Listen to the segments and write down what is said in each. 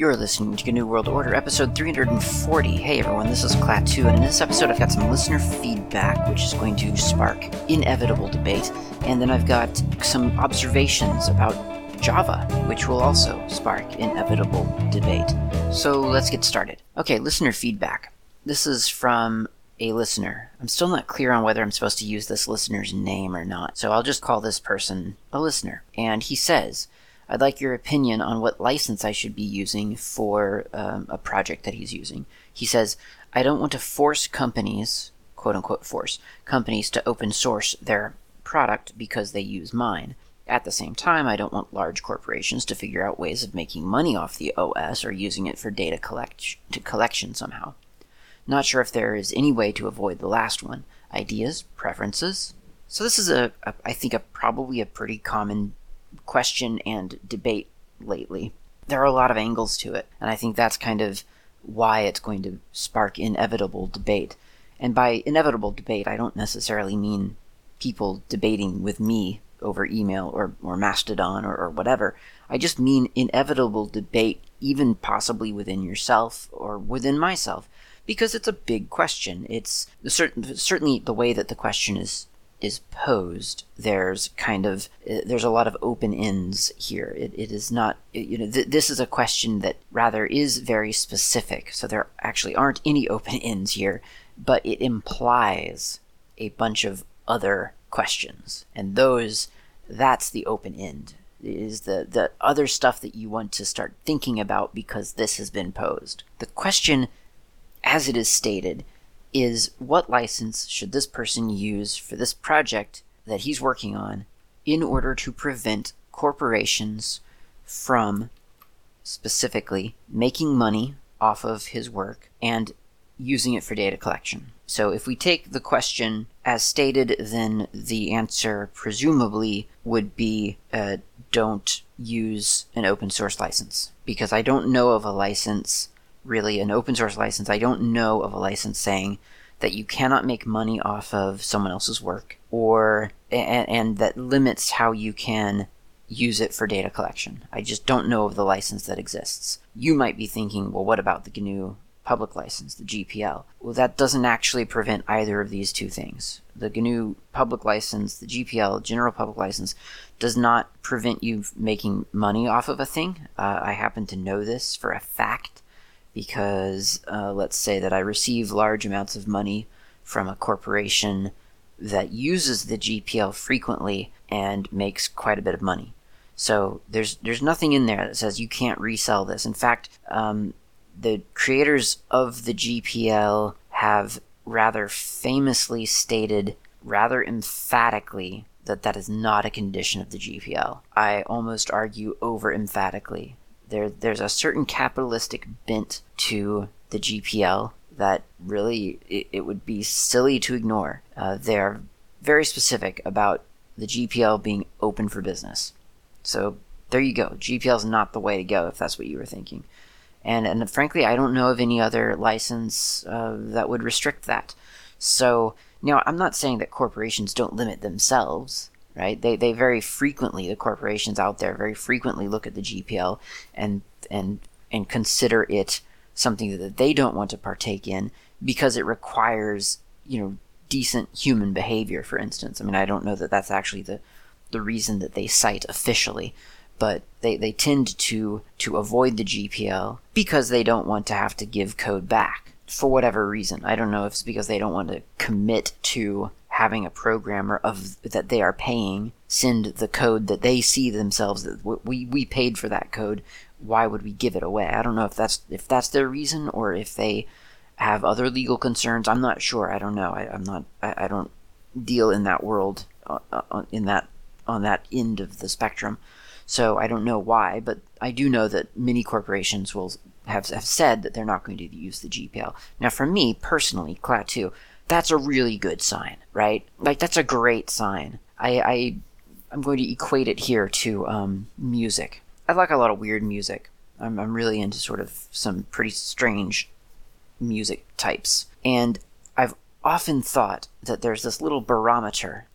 You're listening to GNU World Order, episode 340. Hey everyone, this is Klaatu, and in this episode I've got some listener feedback, which is going to spark inevitable debate, and then I've got some observations about Java, which will also spark inevitable debate. So let's get started. Okay, listener feedback. This is from a listener. I'm still not clear on whether I'm supposed to use this listener's name or not, so I'll just call this person a listener. And he says, I'd like your opinion on what license I should be using for um, a project that he's using. He says, I don't want to force companies, quote unquote, force companies to open source their product because they use mine. At the same time, I don't want large corporations to figure out ways of making money off the OS or using it for data collect- collection somehow. Not sure if there is any way to avoid the last one. Ideas, preferences. So this is a, a I think, a probably a pretty common question and debate lately. There are a lot of angles to it, and I think that's kind of why it's going to spark inevitable debate. And by inevitable debate, I don't necessarily mean people debating with me over email or, or Mastodon or, or whatever. I just mean inevitable debate, even possibly within yourself or within myself, because it's a big question. It's certain, certainly the way that the question is is posed, there's kind of uh, there's a lot of open ends here. It, it is not you know th- this is a question that rather is very specific. So there actually aren't any open ends here, but it implies a bunch of other questions, and those that's the open end is the the other stuff that you want to start thinking about because this has been posed. The question, as it is stated, is what license should this person use for this project that he's working on in order to prevent corporations from specifically making money off of his work and using it for data collection. So if we take the question as stated, then the answer presumably would be uh, don't use an open source license. Because I don't know of a license really an open source license. I don't know of a license saying that you cannot make money off of someone else's work or and, and that limits how you can use it for data collection. I just don't know of the license that exists. You might be thinking, well, what about the GNU public license, the GPL? Well, that doesn't actually prevent either of these two things. The GNU public license, the GPL, general public license, does not prevent you making money off of a thing. Uh, I happen to know this for a fact because uh, let's say that I receive large amounts of money from a corporation that uses the GPL frequently and makes quite a bit of money. So there's there's nothing in there that says you can't resell this. In fact, um, the creators of the GPL have rather famously stated, rather emphatically, that that is not a condition of the GPL. I almost argue over emphatically there there's a certain capitalistic bent to the GPL that really it, it would be silly to ignore. Uh, they're very specific about the GPL being open for business. So there you go. GPL is not the way to go if that's what you were thinking. And and frankly, I don't know of any other license uh, that would restrict that. So now I'm not saying that corporations don't limit themselves right? They, they very frequently, the corporations out there very frequently look at the GPL and, and, and consider it something that they don't want to partake in because it requires, you know, decent human behavior, for instance. I mean, I don't know that that's actually the, the reason that they cite officially, but they, they tend to, to avoid the GPL because they don't want to have to give code back for whatever reason. I don't know if it's because they don't want to commit to having a programmer of that they are paying send the code that they see themselves that we we paid for that code why would we give it away? I don't know if that's if that's their reason or if they have other legal concerns. I'm not sure. I don't know. I, am not I, I, don't deal in that world uh, uh, in that on that end of the spectrum. So i don't know why but i do know that many corporations will have, have said that they're not going to use the gpl now for me personally Klaatu that's a really good sign, right? Like that's a great sign. I, I I'm going to equate it here to um, music. I like a lot of weird music. I'm, I'm really into sort of some pretty strange music types, and I've often thought that there's this little barometer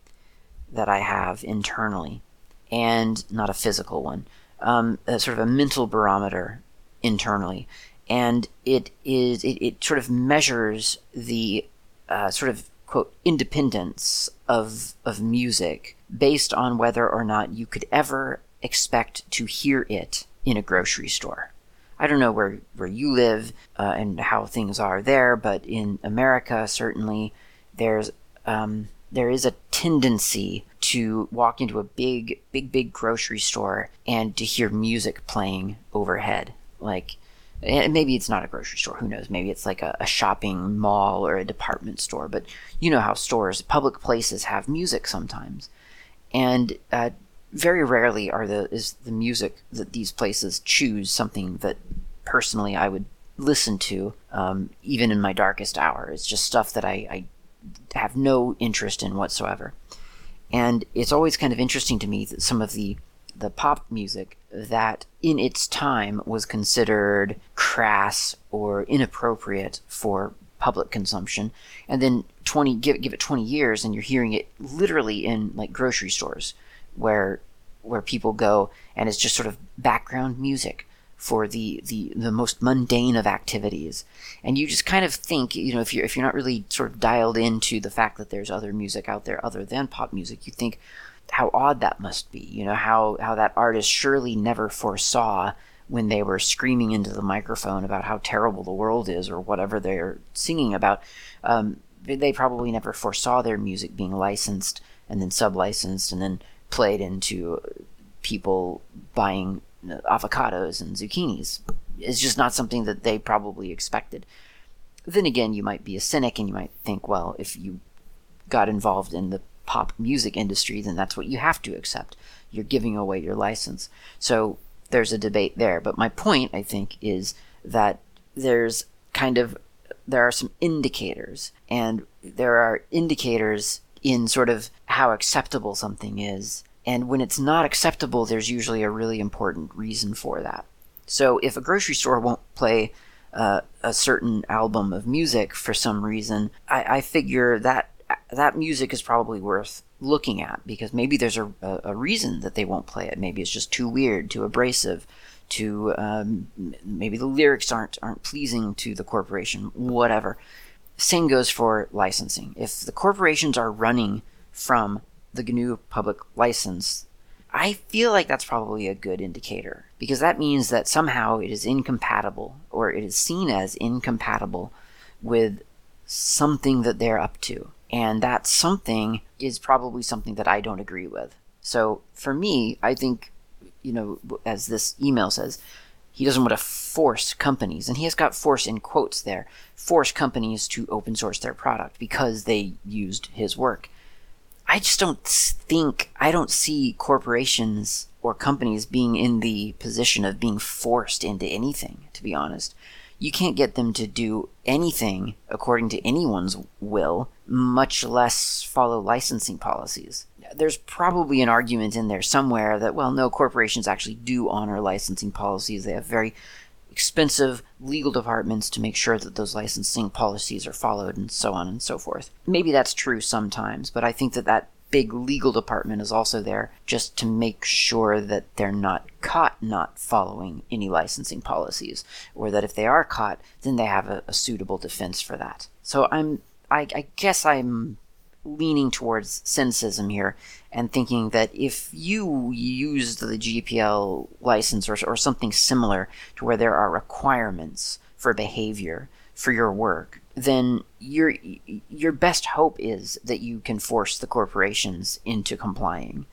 that I have internally, and not a physical one, um, sort of a mental barometer internally, and it is it, it sort of measures the uh, sort of quote independence of of music based on whether or not you could ever expect to hear it in a grocery store. I don't know where, where you live uh, and how things are there, but in America, certainly, there's um, there is a tendency to walk into a big, big, big grocery store and to hear music playing overhead. Like, maybe it's not a grocery store, who knows? Maybe it's like a, a shopping mall or a department store, but you know how stores, public places have music sometimes. And uh, very rarely are the is the music that these places choose something that personally I would listen to, um, even in my darkest hour. It's just stuff that I, I have no interest in whatsoever. And it's always kind of interesting to me that some of the the pop music that in its time was considered crass or inappropriate for public consumption and then 20 give, give it 20 years and you're hearing it literally in like grocery stores where where people go and it's just sort of background music for the, the, the most mundane of activities. And you just kind of think, you know, if you're, if you're not really sort of dialed into the fact that there's other music out there other than pop music, you think how odd that must be. You know, how, how that artist surely never foresaw when they were screaming into the microphone about how terrible the world is or whatever they're singing about. Um, they probably never foresaw their music being licensed and then sub-licensed and then played into people buying avocados and zucchinis. It's just not something that they probably expected. Then again, you might be a cynic and you might think, well, if you got involved in the pop music industry, then that's what you have to accept. You're giving away your license. So there's a debate there. But my point, I think, is that there's kind of there are some indicators, and there are indicators in sort of how acceptable something is. And when it's not acceptable, there's usually a really important reason for that. So if a grocery store won't play uh, a certain album of music for some reason, I, I, figure that that music is probably worth looking at because maybe there's a, a, reason that they won't play it. Maybe it's just too weird, too abrasive, too um, maybe the lyrics aren't aren't pleasing to the corporation. Whatever. Same goes for licensing. If the corporations are running from the GNU public license, I feel like that's probably a good indicator because that means that somehow it is incompatible or it is seen as incompatible with something that they're up to. And that something is probably something that I don't agree with. So for me, I think, you know, as this email says, he doesn't want to force companies, and he has got force in quotes there, force companies to open source their product because they used his work. I just don't think, I don't see corporations or companies being in the position of being forced into anything, to be honest. You can't get them to do anything according to anyone's will, much less follow licensing policies there's probably an argument in there somewhere that, well, no, corporations actually do honor licensing policies. They have very expensive legal departments to make sure that those licensing policies are followed and so on and so forth. Maybe that's true sometimes, but I think that that big legal department is also there just to make sure that they're not caught not following any licensing policies, or that if they are caught, then they have a, a suitable defense for that. So I'm, I, I guess I'm leaning towards cynicism here and thinking that if you use the GPL license or, or something similar to where there are requirements for behavior for your work, then your your best hope is that you can force the corporations into complying.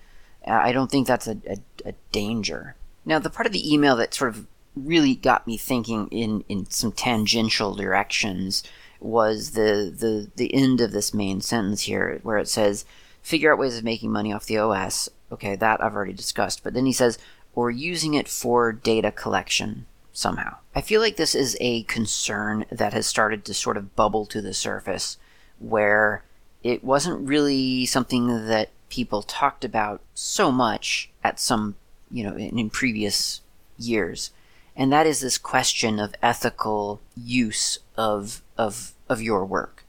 Uh, I don't think that's a, a, a danger. Now, the part of the email that sort of really got me thinking in, in some tangential directions was the, the, the end of this main sentence here, where it says, figure out ways of making money off the OS. Okay, that I've already discussed. But then he says, or using it for data collection somehow. I feel like this is a concern that has started to sort of bubble to the surface, where it wasn't really something that people talked about so much at some, you know, in, in previous years. And that is this question of ethical use of of of your work,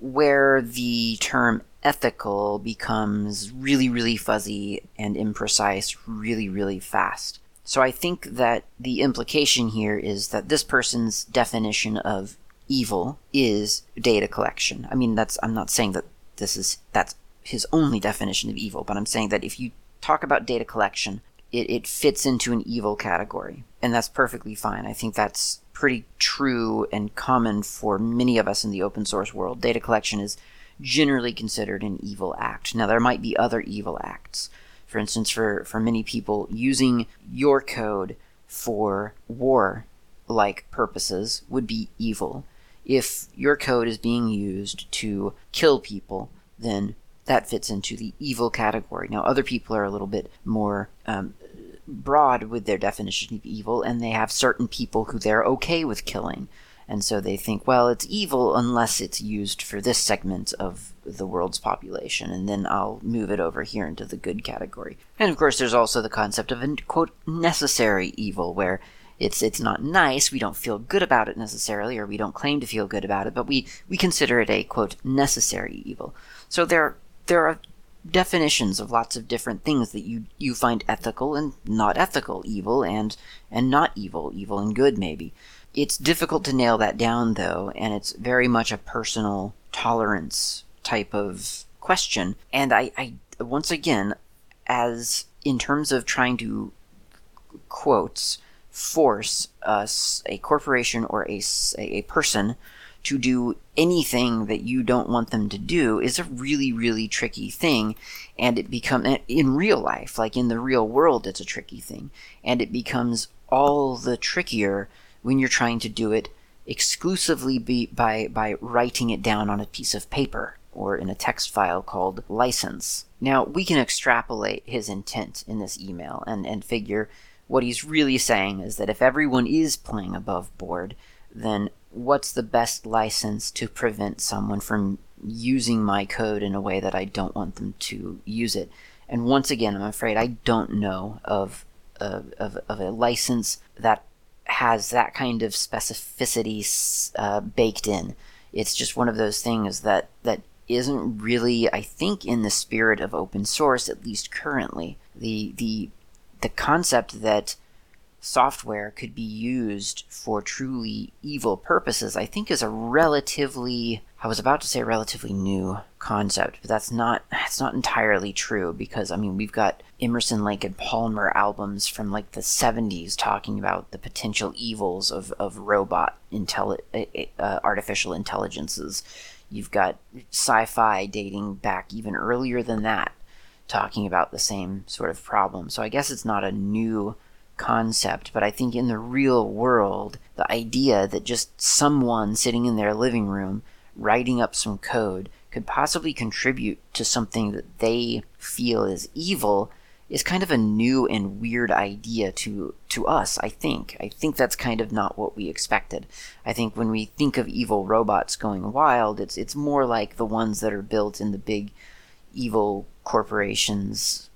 where the term ethical becomes really, really fuzzy and imprecise really, really fast. So I think that the implication here is that this person's definition of evil is data collection. I mean, that's I'm not saying that this is that's his only definition of evil, but I'm saying that if you talk about data collection, it, it fits into an evil category, and that's perfectly fine. I think that's pretty true and common for many of us in the open source world. Data collection is generally considered an evil act. Now, there might be other evil acts. For instance, for, for many people, using your code for war like purposes would be evil. If your code is being used to kill people, then that fits into the evil category. Now, other people are a little bit more um, broad with their definition of evil, and they have certain people who they're okay with killing. And so they think, well, it's evil unless it's used for this segment of the world's population, and then I'll move it over here into the good category. And of course, there's also the concept of a quote necessary evil, where it's it's not nice, we don't feel good about it necessarily, or we don't claim to feel good about it, but we, we consider it a quote necessary evil. So there there are definitions of lots of different things that you you find ethical and not ethical, evil and and not evil, evil and good maybe. It's difficult to nail that down though, and it's very much a personal tolerance type of question. And I, I once again, as in terms of trying to quotes force us a corporation or a, a person to do anything that you don't want them to do is a really, really tricky thing. And it becomes, in real life, like in the real world, it's a tricky thing. And it becomes all the trickier when you're trying to do it exclusively be, by, by writing it down on a piece of paper or in a text file called license. Now, we can extrapolate his intent in this email and, and figure what he's really saying is that if everyone is playing above board, then what's the best license to prevent someone from using my code in a way that I don't want them to use it. And once again, I'm afraid I don't know of, of, of, of a license that has that kind of specificity uh, baked in. It's just one of those things that, that isn't really, I think, in the spirit of open source, at least currently. The, the, the concept that software could be used for truly evil purposes, I think is a relatively I was about to say a relatively new concept, but that's not that's not entirely true because I mean we've got Emerson Lake and Palmer albums from like the 70s talking about the potential evils of, of robot intelli- uh, artificial intelligences. You've got sci-fi dating back even earlier than that talking about the same sort of problem. So I guess it's not a new concept, but I think in the real world, the idea that just someone sitting in their living room writing up some code could possibly contribute to something that they feel is evil is kind of a new and weird idea to to us i think. I think that's kind of not what we expected. I think when we think of evil robots going wild it's it's more like the ones that are built in the big evil corporations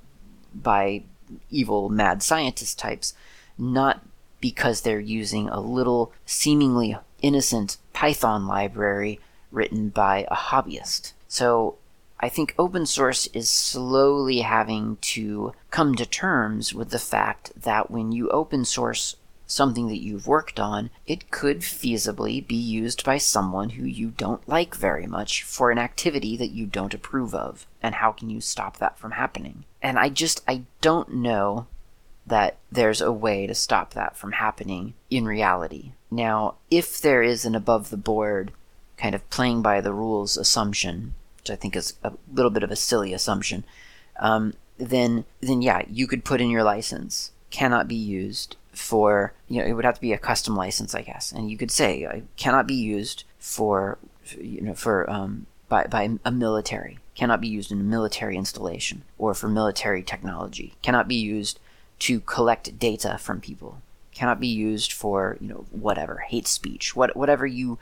by evil mad scientist types, not because they're using a little seemingly innocent Python library written by a hobbyist. So I think open source is slowly having to come to terms with the fact that when you open source something that you've worked on, it could feasibly be used by someone who you don't like very much for an activity that you don't approve of. And how can you stop that from happening? And I just, I don't know that there's a way to stop that from happening in reality. Now, if there is an above the board kind of playing by the rules assumption, which I think is a little bit of a silly assumption, um, then then yeah, you could put in your license. Cannot be used for you know it would have to be a custom license i guess. And you could say cannot be used for you know for um, by, by a military. Cannot be used in a military installation or for military technology. Cannot be used to collect data from people. Cannot be used for you know whatever hate speech what whatever you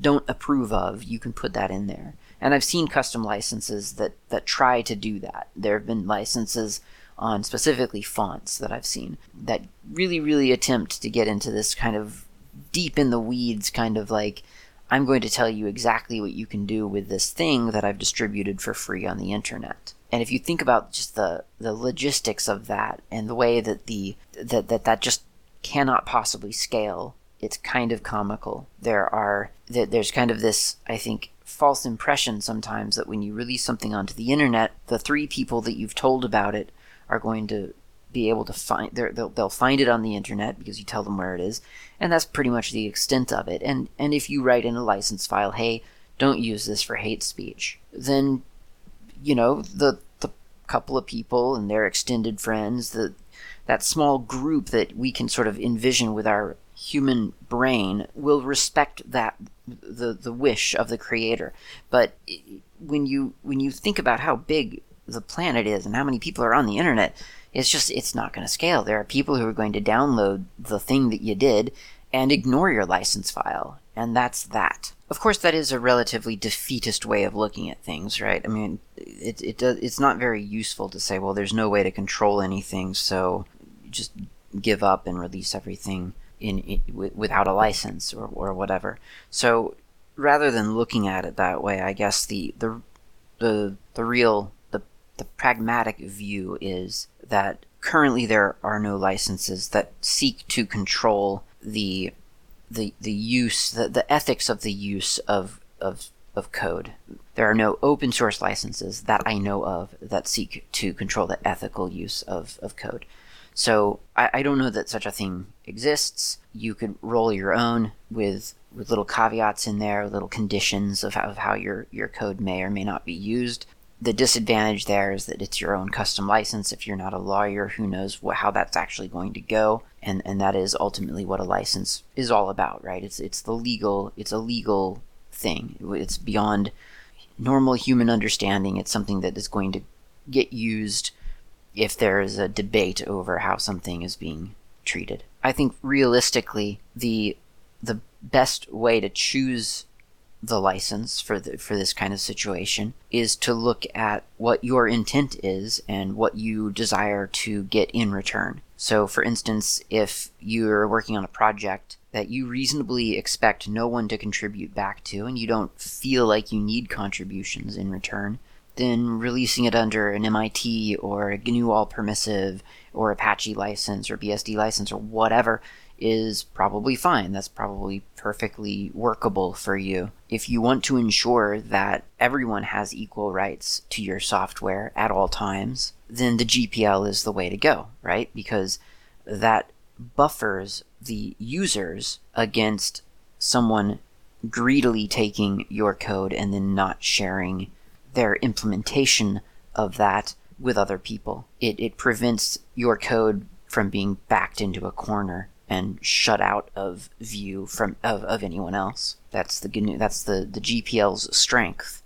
don't approve of you can put that in there and i've seen custom licenses that that try to do that there have been licenses on specifically fonts that I've seen that really, really attempt to get into this kind of deep in the weeds kind of like, I'm going to tell you exactly what you can do with this thing that I've distributed for free on the internet. And if you think about just the, the logistics of that and the way that the that, that that just cannot possibly scale, it's kind of comical. There are there's kind of this, I think, false impression sometimes that when you release something onto the internet, the three people that you've told about it are going to be able to find they'll, they'll find it on the internet because you tell them where it is and that's pretty much the extent of it and and if you write in a license file hey don't use this for hate speech then you know the the couple of people and their extended friends the that small group that we can sort of envision with our human brain will respect that the the wish of the creator. But when you when you think about how big the planet is and how many people are on the internet it's just it's not going to scale. There are people who are going to download the thing that you did and ignore your license file and that's that. Of course that is a relatively defeatist way of looking at things right? I mean it, it it's not very useful to say well there's no way to control anything so just give up and release everything in, in without a license or, or whatever. So rather than looking at it that way, I guess the the the the real the the pragmatic view is that currently there are no licenses that seek to control the the the use the, the ethics of the use of of of code. There are no open source licenses that I know of that seek to control the ethical use of, of code. So I, I don't know that such a thing exists. You could roll your own with with little caveats in there, little conditions of how, of how your, your code may or may not be used. The disadvantage there is that it's your own custom license. If you're not a lawyer, who knows what, how that's actually going to go, and and that is ultimately what a license is all about, right? It's it's the legal, it's a legal thing. It's beyond normal human understanding. It's something that is going to get used if there is a debate over how something is being treated. I think realistically, the the best way to choose the license for the, for this kind of situation is to look at what your intent is and what you desire to get in return. So, for instance, if you're working on a project that you reasonably expect no one to contribute back to, and you don't feel like you need contributions in return, then releasing it under an MIT or a GNU All Permissive or Apache license or BSD license or whatever is probably fine. That's probably perfectly workable for you. If you want to ensure that everyone has equal rights to your software at all times, then the GPL is the way to go, right? Because that buffers the users against someone greedily taking your code and then not sharing their implementation of that with other people. It, it prevents your code from being backed into a corner and shut out of view from of, of anyone else. That's the that's the, the GPL's strength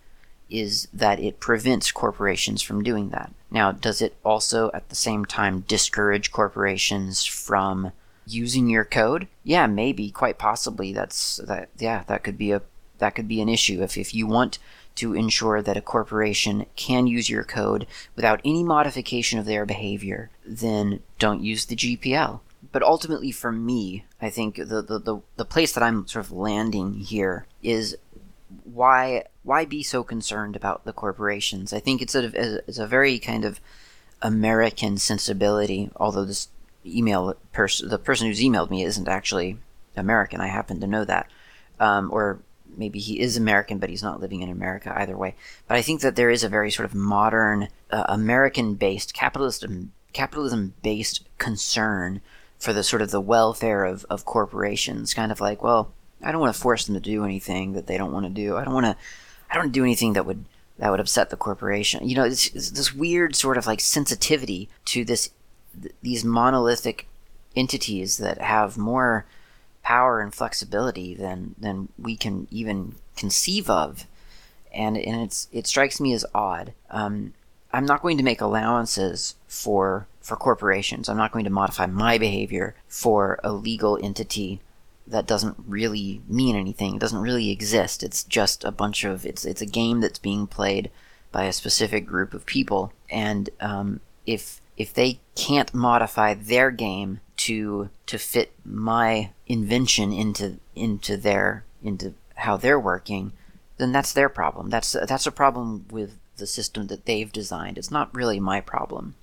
is that it prevents corporations from doing that. Now, does it also at the same time discourage corporations from using your code? Yeah, maybe, quite possibly. That's that yeah, that could be a that could be an issue if if you want to ensure that a corporation can use your code without any modification of their behavior, then don't use the GPL. But ultimately, for me, I think the, the, the, the place that I'm sort of landing here is why why be so concerned about the corporations? I think it's a it's a very kind of American sensibility. Although this email person, the person who's emailed me isn't actually American. I happen to know that, um, or maybe he is American, but he's not living in America either way. But I think that there is a very sort of modern, uh, American-based, capitalism capitalism-based concern for the sort of the welfare of, of corporations. Kind of like, well, I don't want to force them to do anything that they don't want to do. I don't want to. I don't do anything that would that would upset the corporation. You know, it's, it's this weird sort of like sensitivity to this th- these monolithic entities that have more power and flexibility than than we can even conceive of, and and it's it strikes me as odd. Um, I'm not going to make allowances for for corporations. I'm not going to modify my behavior for a legal entity that doesn't really mean anything. It doesn't really exist. It's just a bunch of it's it's a game that's being played by a specific group of people, and um, if if they can't modify their game to to fit my invention into into their into how they're working, then that's their problem. That's that's a problem with the system that they've designed. It's not really my problem.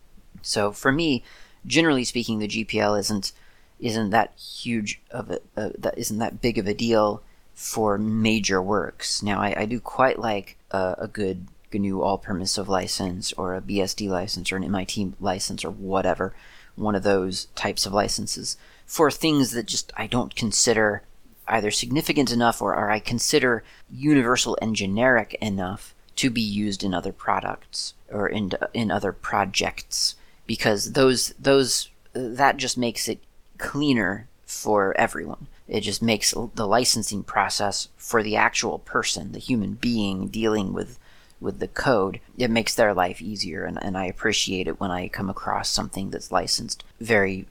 So for me, generally speaking, the GPL isn't isn't that huge of a uh, that isn't that big of a deal for major works. Now, I, I do quite like uh, a good GNU all permissive license or a BSD license or an MIT license or whatever, one of those types of licenses for things that just I don't consider either significant enough or, or I consider universal and generic enough to be used in other products or in in other projects because those those that just makes it cleaner for everyone. It just makes the licensing process for the actual person, the human being dealing with with the code, it makes their life easier and, and I appreciate it when I come across something that's licensed very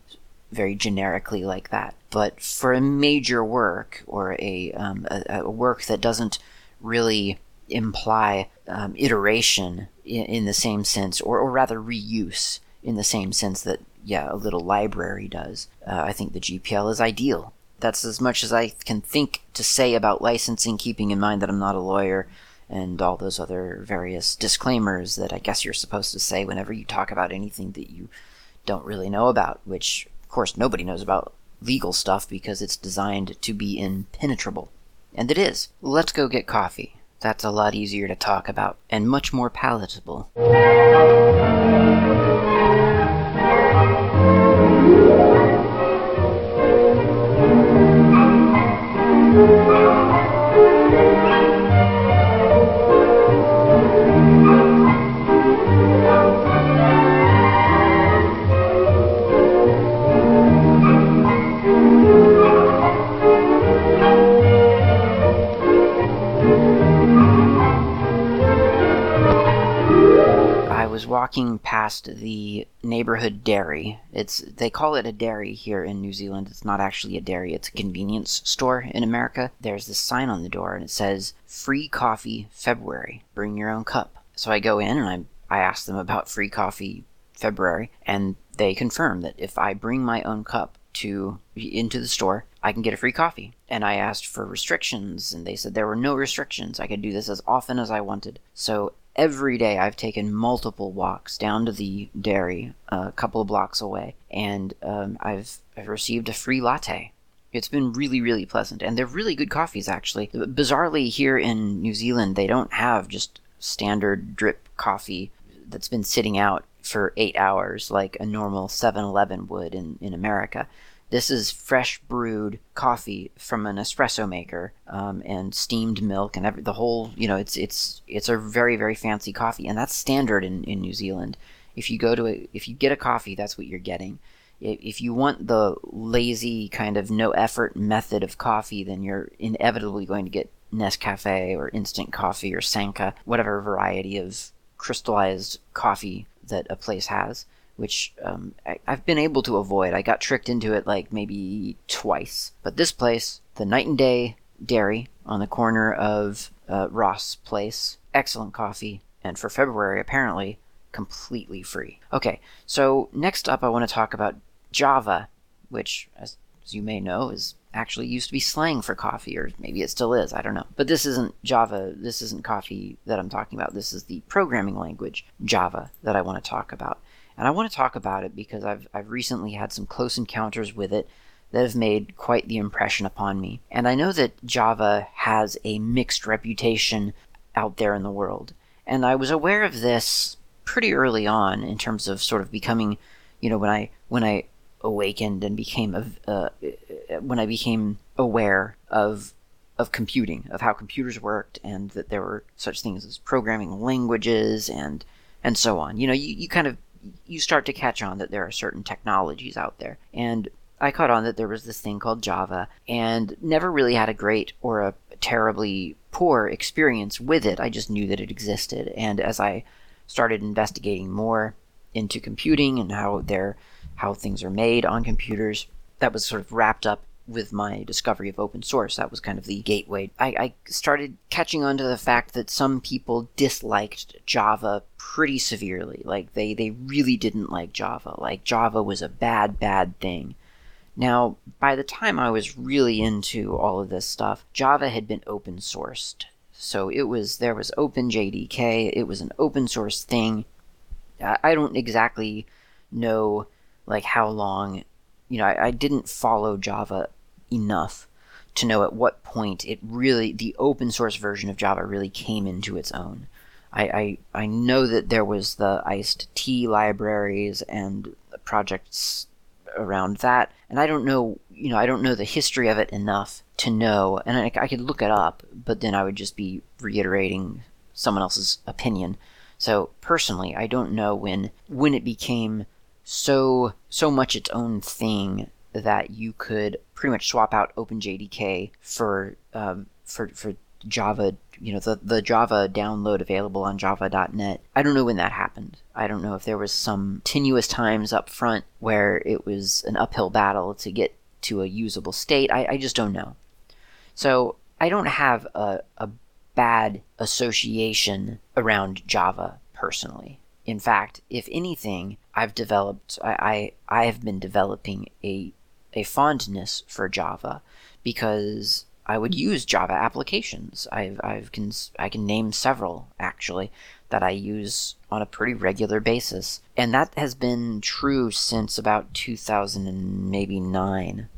very generically like that. But for a major work or a, um, a, a work that doesn't really imply um, iteration in, in, the same sense, or, or rather reuse in the same sense that, yeah, a little library does, uh, I think the GPL is ideal. That's as much as I can think to say about licensing, keeping in mind that I'm not a lawyer and all those other various disclaimers that I guess you're supposed to say whenever you talk about anything that you don't really know about, which of course, nobody knows about legal stuff because it's designed to be impenetrable. And it is. Let's go get coffee. That's a lot easier to talk about and much more palatable. Walking past the neighborhood dairy. It's they call it a dairy here in New Zealand. It's not actually a dairy. It's a convenience store in America. There's this sign on the door and it says "Free coffee February. Bring your own cup." So I go in and I I ask them about free coffee February and they confirm that if I bring my own cup to into the store, I can get a free coffee. And I asked for restrictions, and they said there were no restrictions. I could do this as often as I wanted. So every day I've taken multiple walks down to the dairy a couple of blocks away, and um, I've, I've received a free latte. It's been really, really pleasant, and they're really good coffees, actually. Bizarrely, here in New Zealand, they don't have just standard drip coffee that's been sitting out for eight hours like a normal 7 Eleven would in, in America. This is fresh brewed coffee from an espresso maker um, and steamed milk and every, the whole. You know, it's it's it's a very very fancy coffee, and that's standard in, in New Zealand. If you go to a, if you get a coffee, that's what you're getting. If you want the lazy kind of no effort method of coffee, then you're inevitably going to get Nescafe or instant coffee or Sanka, whatever variety of crystallized coffee that a place has which um, I, have been able to avoid. I got tricked into it like maybe twice. But this place, the Night and Day Dairy on the corner of uh, Ross Place, excellent coffee, and for February, apparently, completely free. Okay, so next up, I want to talk about Java, which, as, as you may know, is actually used to be slang for coffee, or maybe it still is, I don't know. But this isn't Java, this isn't coffee that I'm talking about. This is the programming language, Java, that I want to talk about. And I want to talk about it because I've, I've recently had some close encounters with it that have made quite the impression upon me. And I know that Java has a mixed reputation out there in the world. And I was aware of this pretty early on in terms of sort of becoming, you know, when I when I awakened and became a, uh, when I became aware of of computing, of how computers worked, and that there were such things as programming languages and and so on. You know, you, you kind of you start to catch on that there are certain technologies out there. And I caught on that there was this thing called Java and never really had a great or a terribly poor experience with it. I just knew that it existed. And as I started investigating more into computing and how they how things are made on computers, that was sort of wrapped up with my discovery of open source. That was kind of the gateway. I, I, started catching on to the fact that some people disliked Java pretty severely. Like, they, they really didn't like Java. Like, Java was a bad, bad thing. Now, by the time I was really into all of this stuff, Java had been open sourced So it was there was OpenJDK. It was an open source thing. I don't exactly know like how long. You know, I, I didn't follow Java enough to know at what point it really the open source version of Java really came into its own. I, I, I know that there was the IcedTea libraries and projects around that, and I don't know you know I don't know the history of it enough to know, and I, I could look it up, but then I would just be reiterating someone else's opinion. So personally, I don't know when when it became so so much its own thing that you could pretty much swap out OpenJDK for um, for for Java, you know, the, the Java download available on java.net. I don't know when that happened. I don't know if there was some tenuous times up front where it was an uphill battle to get to a usable state. I, I just don't know. So I don't have a, a bad association around Java personally. In fact, if anything, I've developed, I, I, I have been developing a, a fondness for Java because I would use Java applications. I've, I've can, I can name several actually that I use on a pretty regular basis, and that has been true since about 2000 and maybe nine.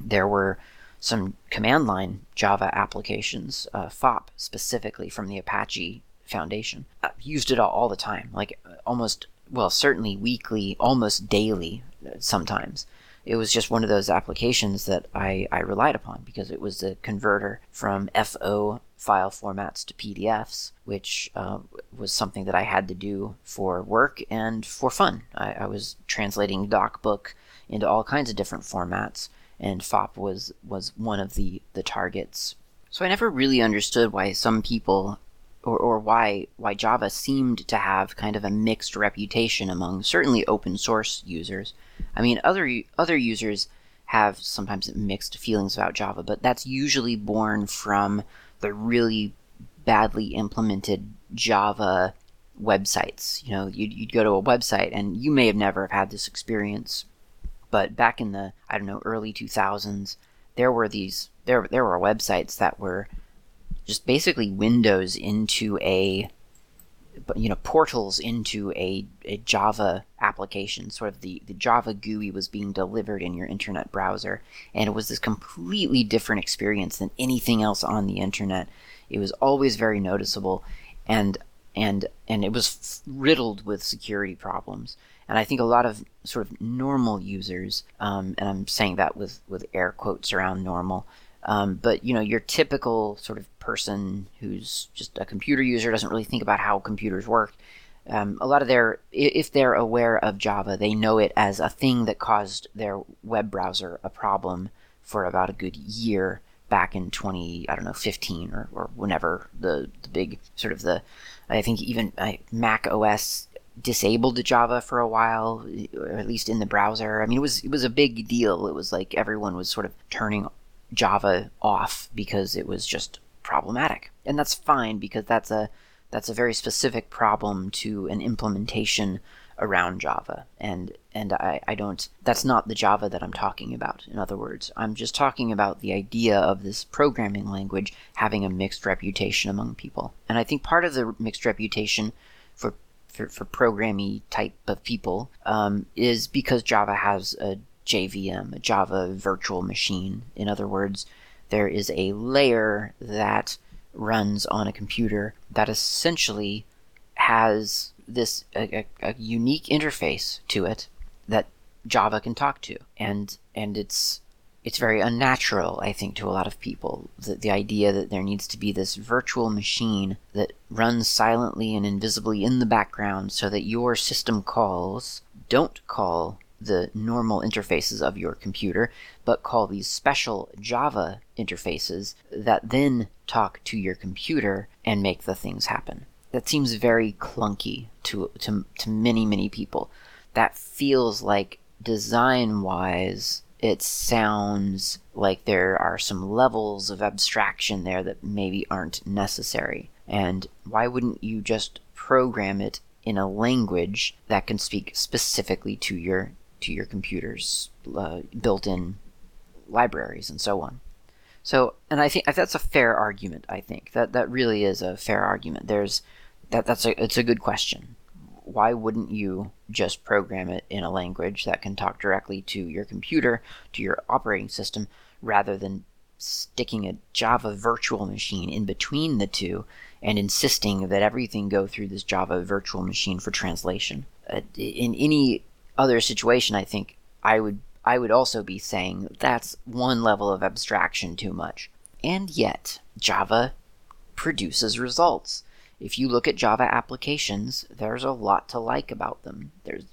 There were some command line Java applications, uh, FOP specifically from the Apache Foundation. I've used it all, all the time, like almost, well, certainly weekly, almost daily uh, sometimes. It was just one of those applications that I, I relied upon because it was the converter from FO file formats to PDFs, which uh, was something that I had to do for work and for fun. I, I was translating DocBook into all kinds of different formats and FOP was was one of the the targets. So I never really understood why some people or, or why why Java seemed to have kind of a mixed reputation among certainly open source users. I mean other other users have sometimes mixed feelings about Java, but that's usually born from the really badly implemented Java websites. You know, you'd, you'd go to a website, and you may have never have had this experience, but back in the I don't know early 2000s, there were these there there were websites that were just basically windows into a you know portals into a, a Java application. Sort of the, the Java GUI was being delivered in your internet browser, and it was this completely different experience than anything else on the internet. It was always very noticeable, and and and it was riddled with security problems. And I think a lot of sort of normal users, um, and I'm saying that with, with air quotes around normal, um, but you know, your typical sort of person who's just a computer user doesn't really think about how computers work. Um, a lot of their, if they're aware of Java, they know it as a thing that caused their web browser a problem for about a good year back in 20, I don't know, 15 or, or whenever the, the big sort of the, I think even Mac OS disabled Java for a while, or at least in the browser. I mean, it was it was a big deal. It was like everyone was sort of turning Java off because it was just problematic, and that's fine because that's a that's a very specific problem to an implementation around Java, and and I, I don't that's not the Java that I'm talking about. In other words, I'm just talking about the idea of this programming language having a mixed reputation among people, and I think part of the mixed reputation for for, for programmy type of people um, is because Java has a JVM, a Java virtual machine. In other words, there is a layer that runs on a computer that essentially has this a, a, a unique interface to it that Java can talk to, and and it's it's very unnatural, I think, to a lot of people. The, the idea that there needs to be this virtual machine that runs silently and invisibly in the background so that your system calls don't call the normal interfaces of your computer, but call these special Java interfaces that then talk to your computer and make the things happen. That seems very clunky to, to, to many, many people. That feels like design wise it sounds like there are some levels of abstraction there that maybe aren't necessary. And why wouldn't you just program it in a language that can speak specifically to your to your computer's uh, built-in libraries and so on? So, and I think that's a fair argument. I think that that really is a fair argument. There's that that's a it's a good question. Why wouldn't you just program it in a language that can talk directly to your computer, to your operating system, rather than sticking a Java virtual machine in between the two and insisting that everything go through this Java virtual machine for translation? Uh, in any other situation, I think I would I would also be saying that's one level of abstraction too much. And yet, Java produces results. If you look at Java applications, there's a lot to like about them. There's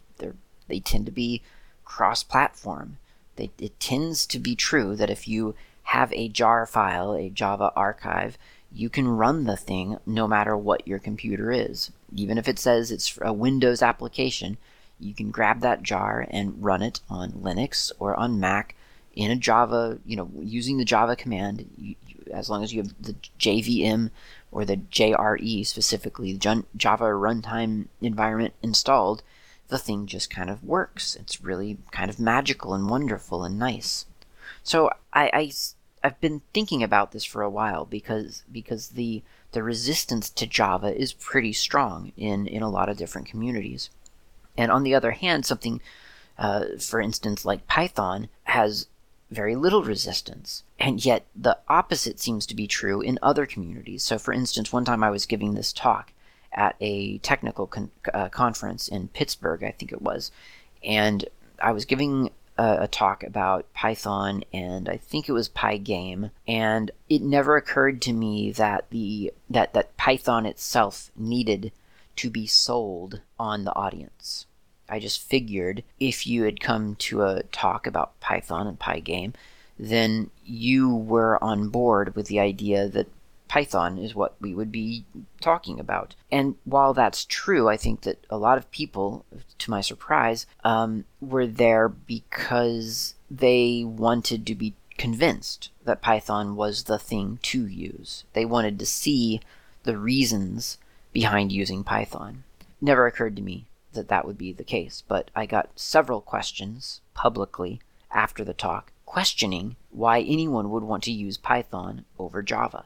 they tend to be cross-platform. They, it tends to be true that if you have a jar file, a Java archive, you can run the thing no matter what your computer is. Even if it says it's a Windows application, you can grab that jar and run it on Linux or on Mac in a Java, you know, using the Java command, you, you, as long as you have the JVM or the JRE specifically, the Java runtime environment installed, the thing just kind of works. It's really kind of magical and wonderful and nice. So I, I I've been thinking about this for a while because because the the resistance to Java is pretty strong in in a lot of different communities. And on the other hand, something, uh, for instance, like Python has very little resistance. And yet the opposite seems to be true in other communities. So, for instance, one time I was giving this talk at a technical con- uh, conference in Pittsburgh, I think it was, and I was giving a, a, talk about Python and I think it was Pygame, and it never occurred to me that the that that Python itself needed to be sold on the audience. I just figured if you had come to a talk about Python and Pygame, then you were on board with the idea that Python is what we would be talking about. And while that's true, I think that a lot of people, to my surprise, um, were there because they wanted to be convinced that Python was the thing to use. They wanted to see the reasons behind using Python. Never occurred to me that that would be the case, but I got several questions publicly after the talk questioning why anyone would want to use Python over Java.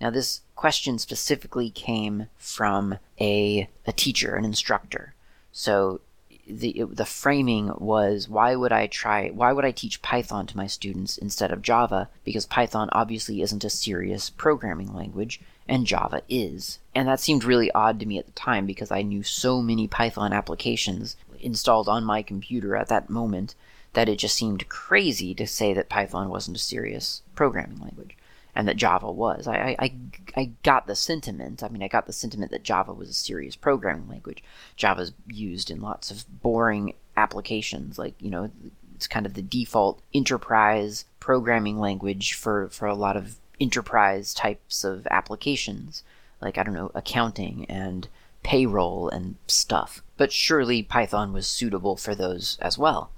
Now, this question specifically came from a, a teacher, an instructor. So the it, the framing was why would I try why would I teach Python to my students instead of Java because Python obviously isn't a serious programming language and Java is. And that seemed really odd to me at the time because I knew so many Python applications installed on my computer at that moment that it just seemed crazy to say that Python wasn't a serious programming language and that Java was. I, I, I got the sentiment. I mean, I got the sentiment that Java was a serious programming language. Java's used in lots of boring applications, like, you know, it's kind of the default enterprise programming language for, for a lot of enterprise types of applications, like, I don't know, accounting and payroll and stuff. But surely Python was suitable for those as well.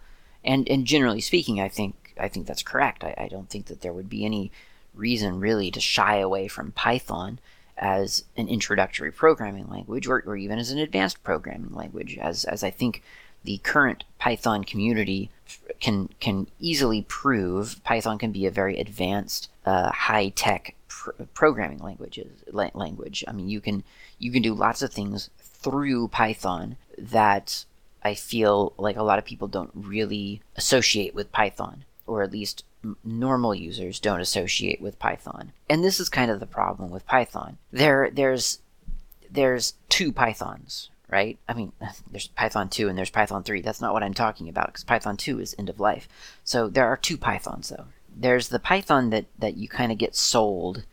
And, and generally speaking, I think I think that's correct. I, I don't think that there would be any reason really to shy away from Python as an introductory programming language or, or even as an advanced programming language, as, as I think the current Python community can can easily prove Python can be a very advanced, uh, high tech pr- programming languages la- language. I mean, you can you can do lots of things through Python that I feel like a lot of people don't really associate with Python, or at least normal users don't associate with Python. And this is kind of the problem with Python. There there's there's two Pythons, right? I mean, there's Python 2 and there's Python 3. That's not what I'm talking about because Python 2 is end of life. So there are two Pythons though. There's the Python that that you kind of get sold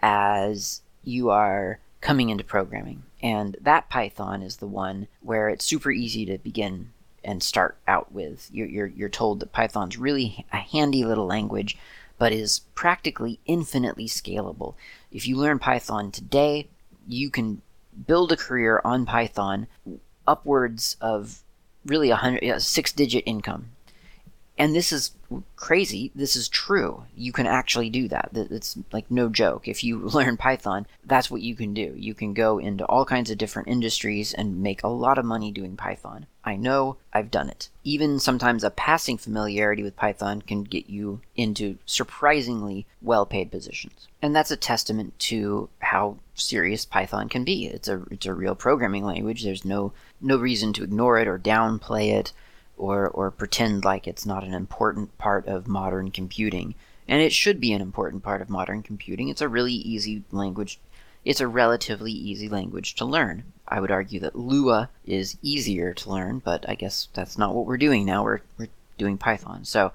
as you are coming into programming. And that Python is the one where it's super easy to begin and start out with. You're, you're, you're told that Python's really a handy little language, but is practically infinitely scalable. If you learn Python today, you can build a career on Python upwards of really a hundred, a six digit income. And this is crazy. This is true. You can actually do that. It's like no joke. If you learn Python, that's what you can do. You can go into all kinds of different industries and make a lot of money doing Python. I know, I've done it. Even sometimes a passing familiarity with Python can get you into surprisingly well paid positions. And that's a testament to how serious Python can be. It's a it's a real programming language. There's no no reason to ignore it or downplay it or, or pretend like it's not an important part of modern computing. And it should be an important part of modern computing. It's a really easy language. It's a relatively easy language to learn. I would argue that Lua is easier to learn, but I guess that's not what we're doing now. We're, we're doing Python. So,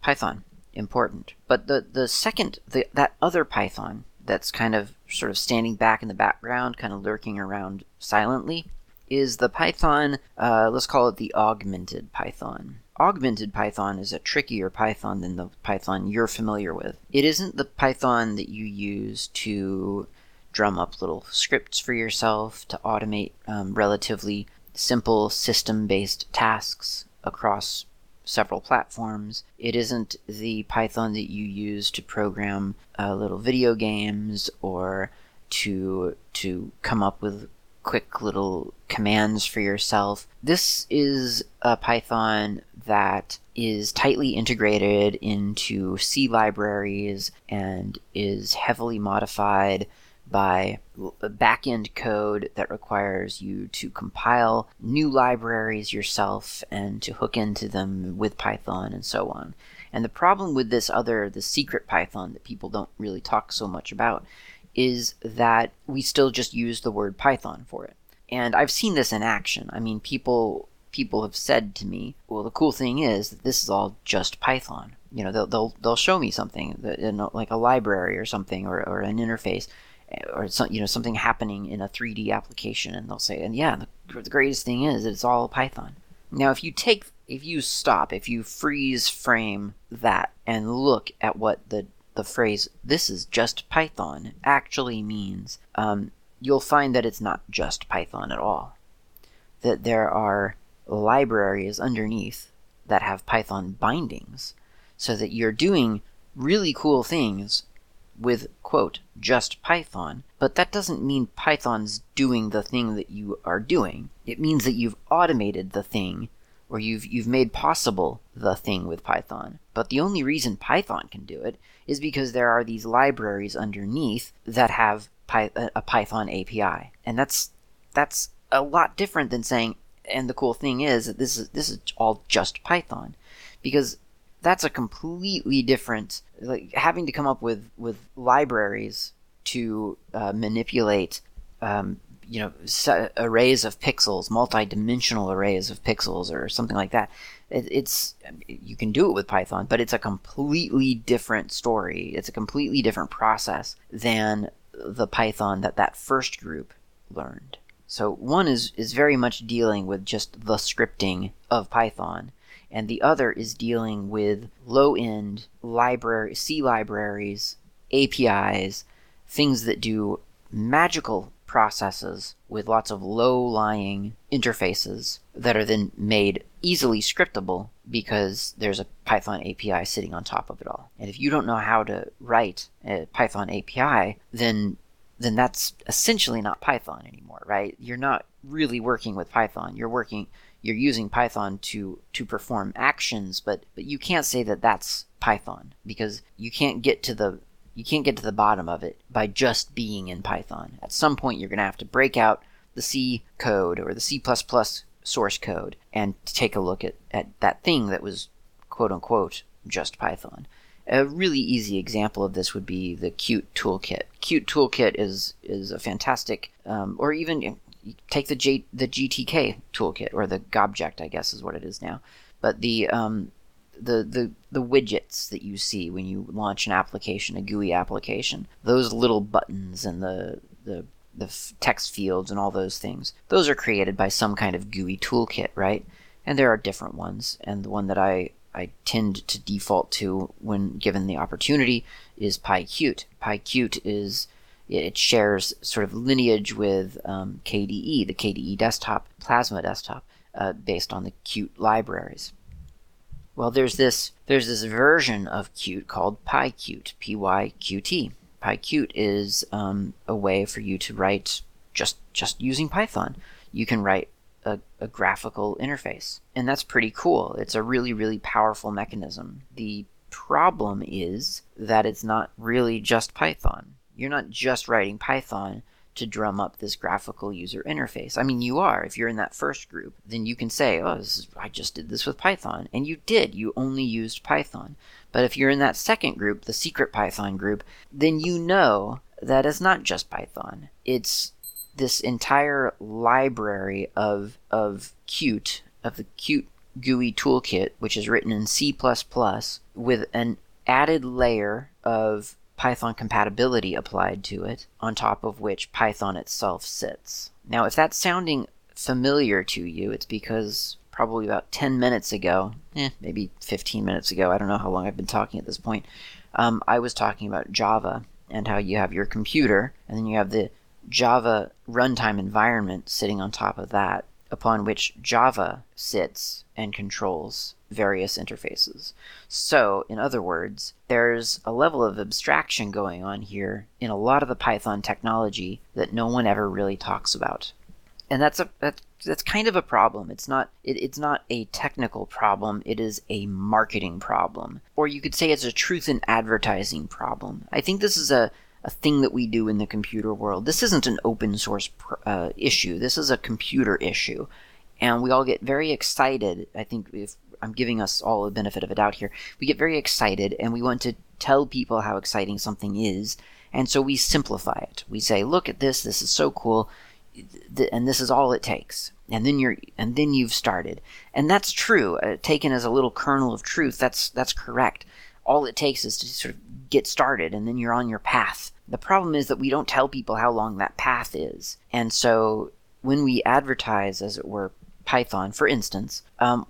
Python, important. But the, the second, the, that other Python that's kind of sort of standing back in the background, kind of lurking around silently, is the Python, uh, let's call it the augmented Python. Augmented Python is a trickier Python than the Python you're familiar with. It isn't the Python that you use to drum up little scripts for yourself to automate um, relatively simple system based tasks across several platforms. It isn't the Python that you use to program uh, little video games or to to come up with quick little commands for yourself. This is a Python that is tightly integrated into C libraries and is heavily modified by backend code that requires you to compile new libraries yourself and to hook into them with Python and so on. And the problem with this other, the secret Python that people don't really talk so much about, is that we still just use the word Python for it. And I've seen this in action. I mean, people people have said to me, "Well, the cool thing is that this is all just Python." You know, they'll they'll, they'll show me something like a library or something or, or an interface eh, or some, you know something happening in a 3D application, and they'll say, "And yeah, the, the greatest thing is it's all Python." Now, if you take if you stop, if you freeze frame that and look at what the the phrase "this is just Python" actually means, um, you'll find that it's not just Python at all. That there are libraries underneath that have Python bindings, so that you're doing really cool things with, quote, just Python, but that doesn't mean Python's doing the thing that you are doing. It means that you've automated the thing or you've you've made possible the thing with Python. But the only reason Python can do it is because there are these libraries underneath that have Py- a Python API, and that's that's a lot different than saying. And the cool thing is that this is this is all just Python, because that's a completely different like having to come up with with libraries to uh, manipulate um, you know arrays of pixels, multi-dimensional arrays of pixels, or something like that. It, it's you can do it with Python, but it's a completely different story. It's a completely different process than the Python that that first group learned. So one is is very much dealing with just the scripting of Python, and the other is dealing with low-end library C libraries, APIs, things that do magical processes with lots of low lying interfaces that are then made easily scriptable because there's a Python API sitting on top of it all. And if you don't know how to write a Python API, then then that's essentially not Python anymore, right? You're not really working with Python. You're working you're using Python to to perform actions, but but you can't say that that's Python because you can't get to the you can't get to the bottom of it by just being in Python. At some point, you're going to have to break out the C code or the C source code and take a look at, at that thing that was quote unquote just Python. A really easy example of this would be the Qt toolkit. Qt toolkit is is a fantastic, um, or even take the J, the GTK toolkit or the Gobject, I guess is what it is now. But the um, the, the the widgets that you see when you launch an application, a GUI application, those little buttons and the the the text fields and all those things, those are created by some kind of GUI toolkit, right? And there are different ones, and the one that I I tend to default to when given the opportunity is PyQt. PyQt is it shares sort of lineage with um, KDE, the KDE desktop, Plasma desktop, uh, based on the Qt libraries. Well, there's this there's this version of Qt called PyQt, P-Y-Q-T. PyQt is um, a way for you to write just just using Python. You can write a, a, graphical interface, and that's pretty cool. It's a really really powerful mechanism. The problem is that it's not really just Python. You're not just writing Python to drum up this graphical user interface. I mean, you are. If you're in that first group, then you can say, oh, is, I just did this with Python. And you did. You only used Python. But if you're in that second group, the secret Python group, then you know that it's not just Python. It's this entire library of, of Qt, of the Qt GUI toolkit, which is written in C++ with an added layer of Python compatibility applied to it, on top of which Python itself sits. Now, if that's sounding familiar to you, it's because probably about 10 minutes ago, eh, maybe 15 minutes ago, I don't know how long I've been talking at this point, um, I was talking about Java and how you have your computer, and then you have the Java runtime environment sitting on top of that, upon which Java sits and controls various interfaces. So, in other words, there's a level of abstraction going on here in a lot of the Python technology that no one ever really talks about. And that's a that's, that's kind of a problem. It's not it, it's not a technical problem. It is a marketing problem, or you could say it's a truth in advertising problem. I think this is a a thing that we do in the computer world. This isn't an open source uh, issue. This is a computer issue and we all get very excited. I think if I'm giving us all the benefit of a doubt here, we get very excited and we want to tell people how exciting something is, and so we simplify it. We say, "Look at this. This is so cool." and this is all it takes. And then you're and then you've started. And that's true. Uh, taken as a little kernel of truth that's that's correct. All it takes is to sort of get started and then you're on your path. The problem is that we don't tell people how long that path is. And so when we advertise as it were Python, for instance, um,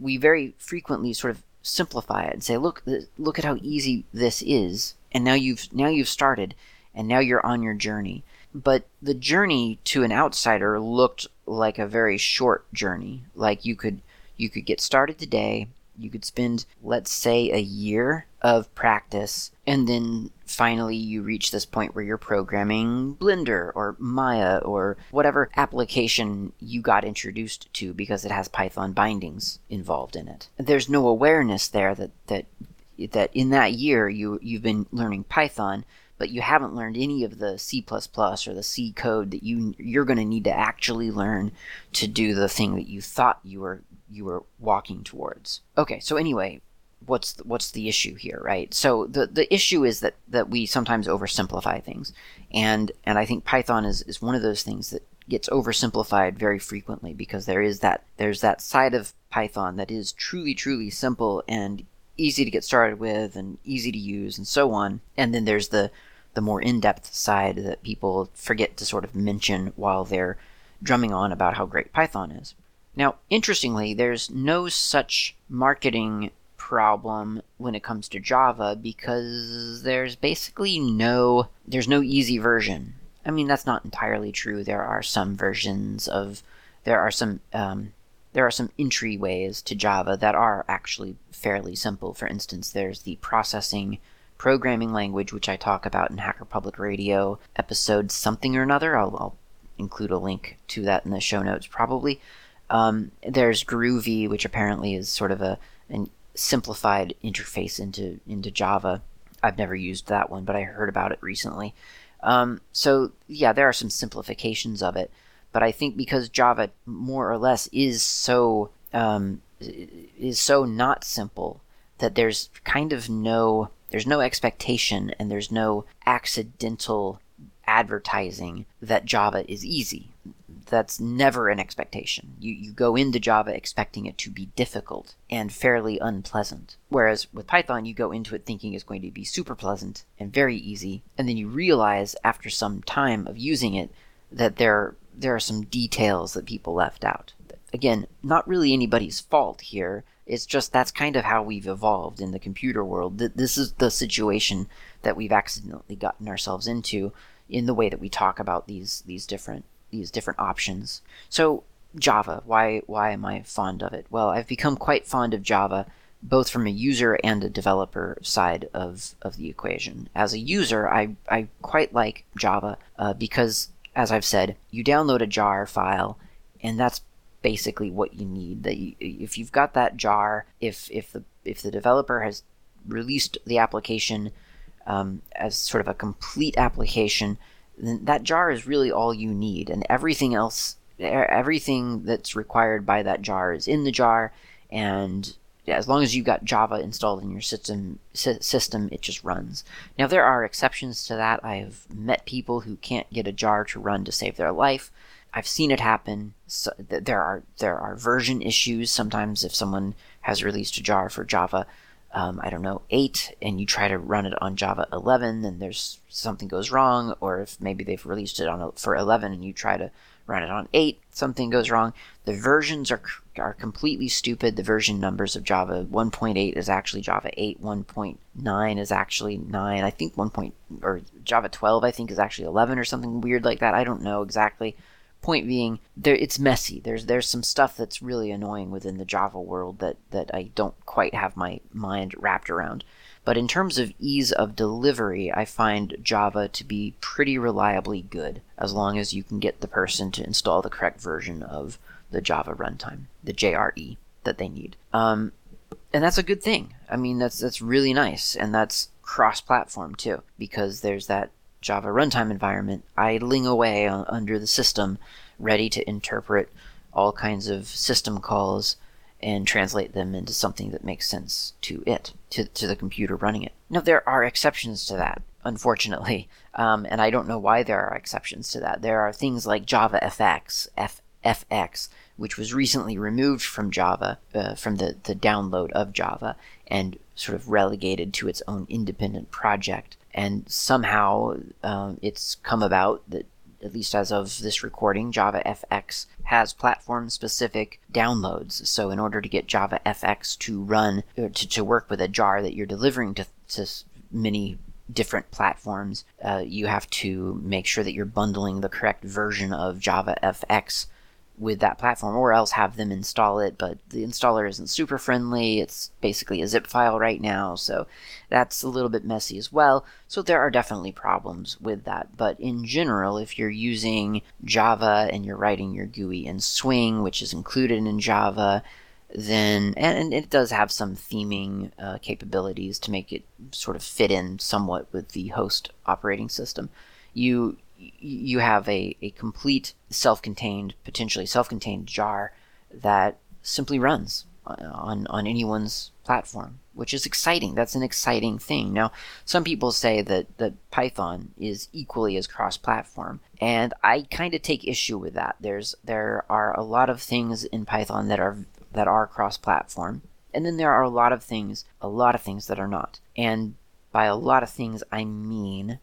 we very frequently sort of simplify it and say, "Look, look at how easy this is," and now you've now you've started, and now you're on your journey. But the journey to an outsider looked like a very short journey. Like you could you could get started today, you could spend, let's say, a year of practice, and then finally you reach this point where you're programming Blender or Maya or whatever application you got introduced to because it has Python bindings involved in it. There's no awareness there that that that in that year you you've been learning Python but you haven't learned any of the C++ or the C code that you you're going to need to actually learn to do the thing that you thought you were you were walking towards. Okay, so anyway, what's the, what's the issue here, right? So the the issue is that that we sometimes oversimplify things, and and I think Python is is one of those things that gets oversimplified very frequently because there is that there's that side of Python that is truly truly simple and easy to get started with and easy to use and so on, and then there's the the more in-depth side that people forget to sort of mention while they're drumming on about how great Python is. Now, interestingly, there's no such marketing problem when it comes to Java because there's basically no there's no easy version. I mean, that's not entirely true. There are some versions of there are some um, there are some entryways to Java that are actually fairly simple. For instance, there's the processing programming language, which I talk about in Hacker Public Radio episode something or another. I'll, I'll include a link to that in the show notes probably. Um, there's Groovy, which apparently is sort of a an simplified interface into into Java. I've never used that one, but I heard about it recently. Um, so yeah, there are some simplifications of it, but I think because Java more or less is so um, is so not simple that there's kind of no there's no expectation and there's no accidental advertising that Java is easy that's never an expectation. You, you go into Java expecting it to be difficult and fairly unpleasant. Whereas with Python, you go into it thinking it's going to be super pleasant and very easy, and then you realize after some time of using it that there, there are some details that people left out. Again, not really anybody's fault here. It's just that's kind of how we've evolved in the computer world. This is the situation that we've accidentally gotten ourselves into in the way that we talk about these these different these different options. So Java, why why am I fond of it? Well, I've become quite fond of Java both from a user and a developer side of, of the equation. As a user, I, I quite like Java uh, because, as I've said, you download a jar file, and that's basically what you need. That you, if you've got that jar, if if the if the developer has released the application um, as sort of a complete application, then that jar is really all you need, and everything else, everything that's required by that jar is in the jar, and as long as you've got Java installed in your system, system, it just runs. Now there are exceptions to that. I've met people who can't get a jar to run to save their life. I've seen it happen. So there are there are version issues. Sometimes if someone has released a jar for Java, um, I don't know, 8, and you try to run it on Java 11, then there's something goes wrong, or if maybe they've released it on for 11 and you try to run it on 8, something goes wrong. The versions are are completely stupid. The version numbers of Java 1.8 is actually Java 8, 1.9 is actually 9. I think 1. Point, or Java 12 I think is actually 11 or something weird like that. I don't know exactly. Point being, there it's messy. There's there's some stuff that's really annoying within the Java world that that I don't quite have my mind wrapped around. But in terms of ease of delivery, I find Java to be pretty reliably good as long as you can get the person to install the correct version of the Java runtime, the JRE that they need. Um, and that's a good thing. I mean, that's that's really nice, and that's cross-platform too, because there's that Java runtime environment idling away under the system, ready to interpret all kinds of system calls and translate them into something that makes sense to it, to, to the computer running it. Now, there are exceptions to that, unfortunately, um, and I don't know why there are exceptions to that. There are things like Java FX, F, FX, which was recently removed from Java, uh, from the, the download of Java, and sort of relegated to its own independent project and somehow um, it's come about that at least as of this recording, Java FX has platform specific downloads. So, in order to get Java FX to run, to, to work with a jar that you're delivering to, to many different platforms, uh, you have to make sure that you're bundling the correct version of Java FX with that platform, or else have them install it. But the installer isn't super friendly. It's basically a zip file right now, so that's a little bit messy as well. So there are definitely problems with that. But in general, if you're using Java and you're writing your GUI in Swing, which is included in Java, then and it does have some theming uh, capabilities to make it sort of fit in somewhat with the host operating system. You you have a, a complete self-contained, potentially self-contained jar that simply runs on, on anyone's platform, which is exciting. That's an exciting thing. Now, some people say that, that Python is equally as cross-platform, and I kind of take issue with that. There's there are a lot of things in Python that are that are cross-platform, and then there are a lot of things, a lot of things that are not. And by a lot of things, I mean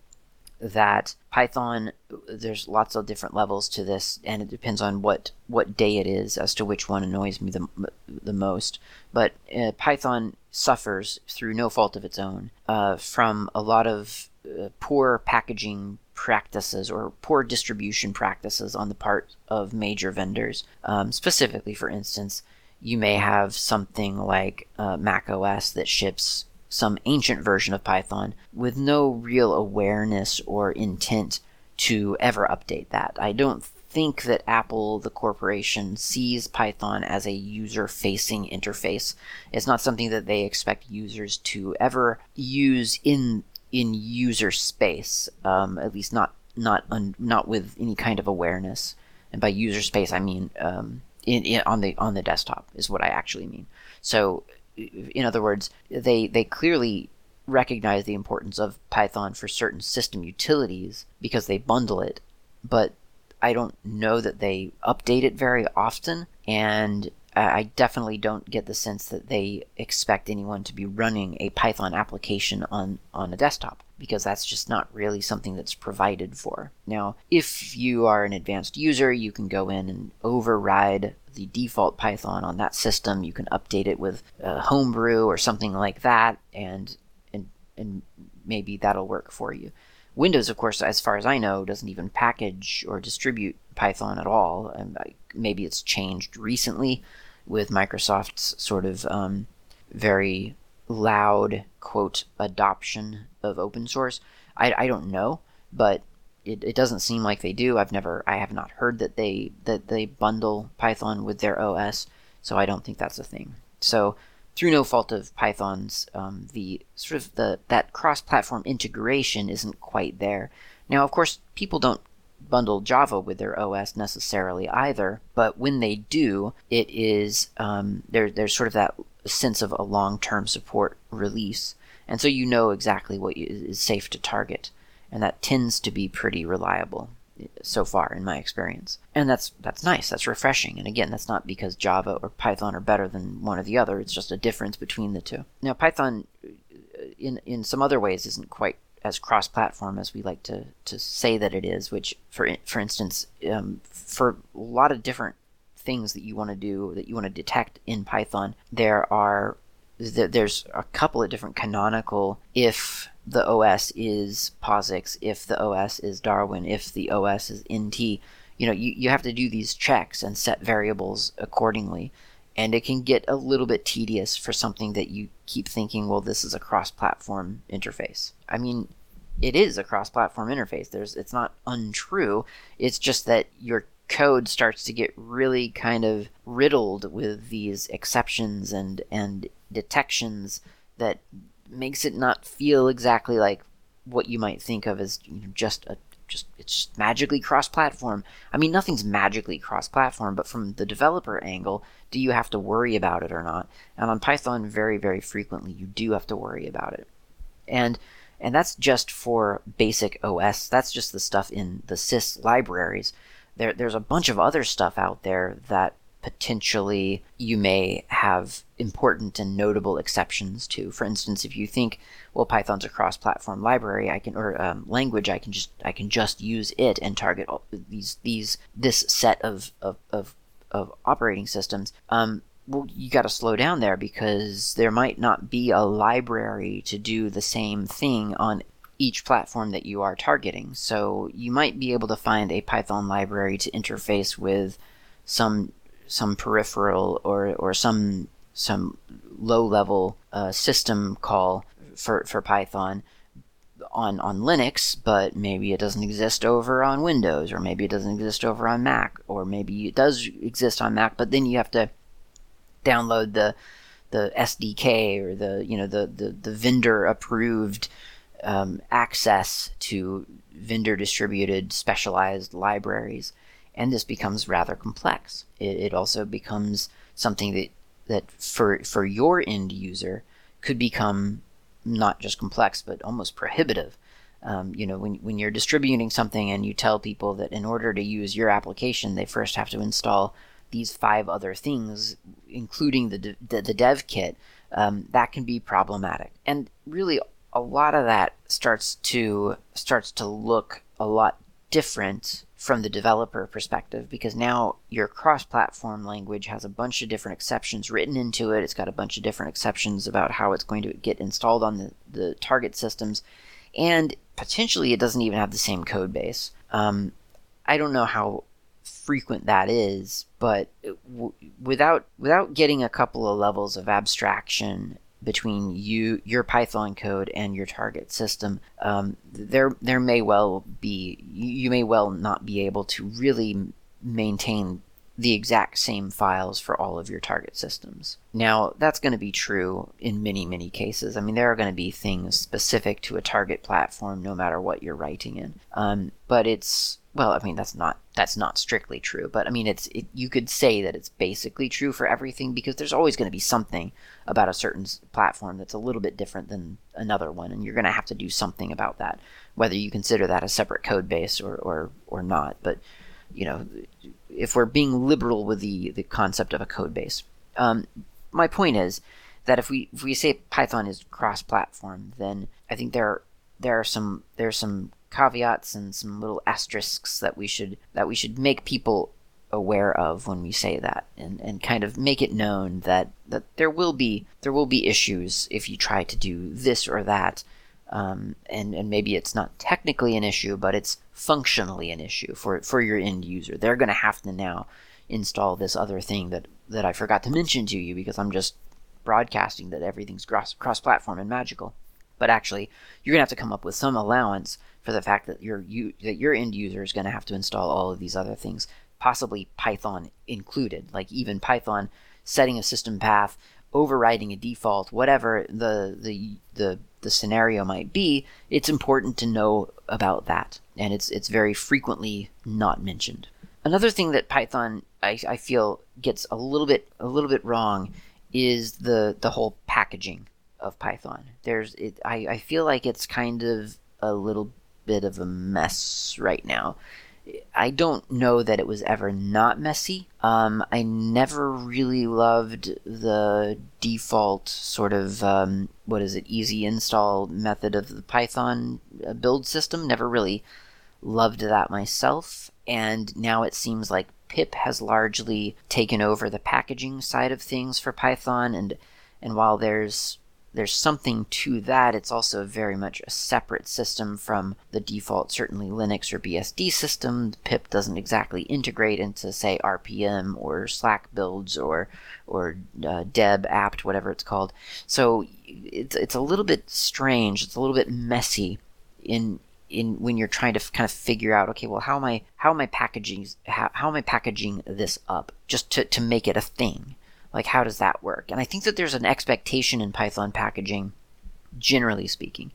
that Python, there's lots of different levels to this, and it depends on what, what day it is as to which one annoys me the, the most. But uh, Python suffers through no fault of its own uh, from a lot of uh, poor packaging practices or poor distribution practices on the part of major vendors. Um, specifically, for instance, you may have something like uh, Mac OS that ships some ancient version of Python with no real awareness or intent to ever update that. I don't think that Apple, the corporation, sees Python as a user facing interface. It's not something that they expect users to ever use in in user space, um, at least not not un, not with any kind of awareness. And by user space, I mean um, in, in, on the on the desktop is what I actually mean. So in other words, they they clearly recognize the importance of Python for certain system utilities because they bundle it, but I don't know that they update it very often, and I definitely don't get the sense that they expect anyone to be running a Python application on, on a desktop because that's just not really something that's provided for. Now, if you are an advanced user, you can go in and override the default Python on that system. You can update it with uh, Homebrew or something like that, and and and maybe that'll work for you. Windows, of course, as far as I know, doesn't even package or distribute Python at all. maybe it's changed recently with Microsoft's sort of um, very loud quote adoption of open source. I, I don't know, but it, it doesn't seem like they do. I've never I have not heard that they that they bundle Python with their OS, so I don't think that's a thing. So through no fault of Python's, um, the sort of the that cross-platform integration isn't quite there. Now, of course, people don't bundle Java with their OS necessarily either, but when they do, it is um, there. There's sort of that sense of a long-term support release, and so you know exactly what is safe to target, and that tends to be pretty reliable so far in my experience. And that's that's nice. That's refreshing. And again, that's not because Java or Python are better than one or the other. It's just a difference between the two. Now, Python in in some other ways isn't quite as cross-platform as we like to, to say that it is. Which, for for instance, um, for a lot of different things that you want to do that you want to detect in Python, there are there's a couple of different canonical if the OS is POSIX, if the OS is Darwin, if the OS is NT. You know, you, you have to do these checks and set variables accordingly. And it can get a little bit tedious for something that you keep thinking, well, this is a cross platform interface. I mean, it is a cross platform interface. There's it's not untrue. It's just that your code starts to get really kind of riddled with these exceptions and and detections that makes it not feel exactly like what you might think of as you know, just a just it's magically cross-platform. I mean, nothing's magically cross-platform, but from the developer angle, do you have to worry about it or not? And on Python, very very frequently, you do have to worry about it. And and that's just for basic OS. That's just the stuff in the sys libraries. There, there's a bunch of other stuff out there that potentially you may have important and notable exceptions to. For instance, if you think, well, Python's a cross-platform library, I can or um, language, I can just I can just use it and target these these this set of of of, of operating systems. Um, well, you got to slow down there because there might not be a library to do the same thing on each platform that you are targeting. So you might be able to find a Python library to interface with some some peripheral or or some some low level uh, system call for for Python on on Linux, but maybe it doesn't exist over on Windows, or maybe it doesn't exist over on Mac, or maybe it does exist on Mac, but then you have to download the the SDK or the you know the the, the vendor approved um, access to vendor distributed specialized libraries and this becomes rather complex. It, it also becomes something that that for for your end user could become not just complex but almost prohibitive. Um, you know, when when you're distributing something and you tell people that in order to use your application, they first have to install these five other things, including the the, the, dev kit, um, that can be problematic. And really, a lot of that starts to starts to look a lot different from the developer perspective because now your cross platform language has a bunch of different exceptions written into it. It's got a bunch of different exceptions about how it's going to get installed on the, the target systems. And potentially it doesn't even have the same code base. Um, I don't know how frequent that is, but w- without without getting a couple of levels of abstraction between you your Python code and your target system, um, there there may well be you may well not be able to really maintain the exact same files for all of your target systems. Now, that's going to be true in many, many cases. I mean, there are going to be things specific to a target platform no matter what you're writing in. Um, but it's well, I mean that's not that's not strictly true, but I mean it's it, you could say that it's basically true for everything because there's always going to be something about a certain platform that's a little bit different than another one, and you're going to have to do something about that, whether you consider that a separate code base or or or not. But you know, if we're being liberal with the the concept of a code base, um, my point is that if we if we say Python is cross-platform, then I think there there are some there are some caveats and some little asterisks that we should that we should make people aware of when we say that and, and kind of make it known that, that there will be there will be issues if you try to do this or that um, and and maybe it's not technically an issue but it's functionally an issue for for your end user they're going to have to now install this other thing that that I forgot to mention to you because I'm just broadcasting that everything's cross cross platform and magical. But actually, you're gonna have to come up with some allowance for the fact that your you that your end user is gonna have to install all of these other things, possibly Python included, like even Python setting a system path, overriding a default, whatever the the the the scenario might be, it's important to know about that, and it's it's very frequently not mentioned. Another thing that Python I, I feel gets a little bit a little bit wrong is the the whole packaging of Python. There's it, I, I feel like it's kind of a little bit of a mess right now. I don't know that it was ever not messy. Um, I never really loved the default sort of um, what is it, easy install method of the Python uh, build system. Never really loved that myself, and now it seems like pip has largely taken over the packaging side of things for Python, and and while there's there's something to that. It's also very much a separate system from the default, certainly Linux or BSD system. Pip doesn't exactly integrate into, say, RPM or Slack builds or or uh, Deb apt, whatever it's called. So it's it's a little bit strange. It's a little bit messy in in when you're trying to kind of figure out okay well how am i how am i packaging how, how am i packaging this up just to, to make it a thing like, how does that work? And I think that there's an expectation in Python packaging, generally speaking,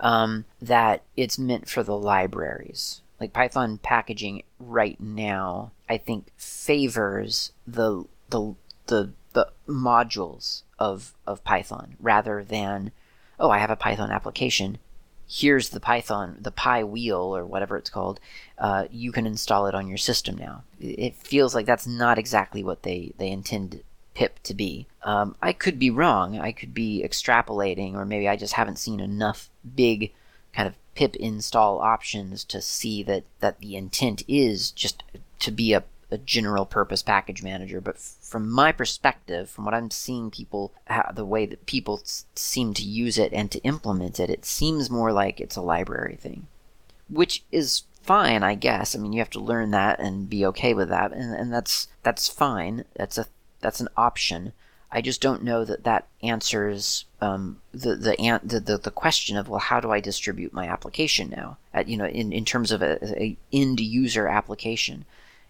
um, that it's meant for the libraries. Like Python packaging right now, I think favors the the the the modules of of Python rather than oh I have a Python application here's the Python, the PyWheel or whatever it's called. Uh, you can install it on your system now. It feels like that's not exactly what they they intend pip to be. Um, I could be wrong. I could be extrapolating, or maybe I just haven't seen enough big kind of pip install options to see that, that the intent is just to be a, a general purpose package manager. But f- from my perspective, from what I'm seeing people, the way that people s- seem to use it and to implement it, it seems more like it's a library thing, which is fine, I guess. I mean, you have to learn that and be okay with that, and, and that's that's fine. That's a that's an option. I just don't know that that answers um, the, the, the the question of well, how do I distribute my application now? At, you know, in, in terms of a, a end user application,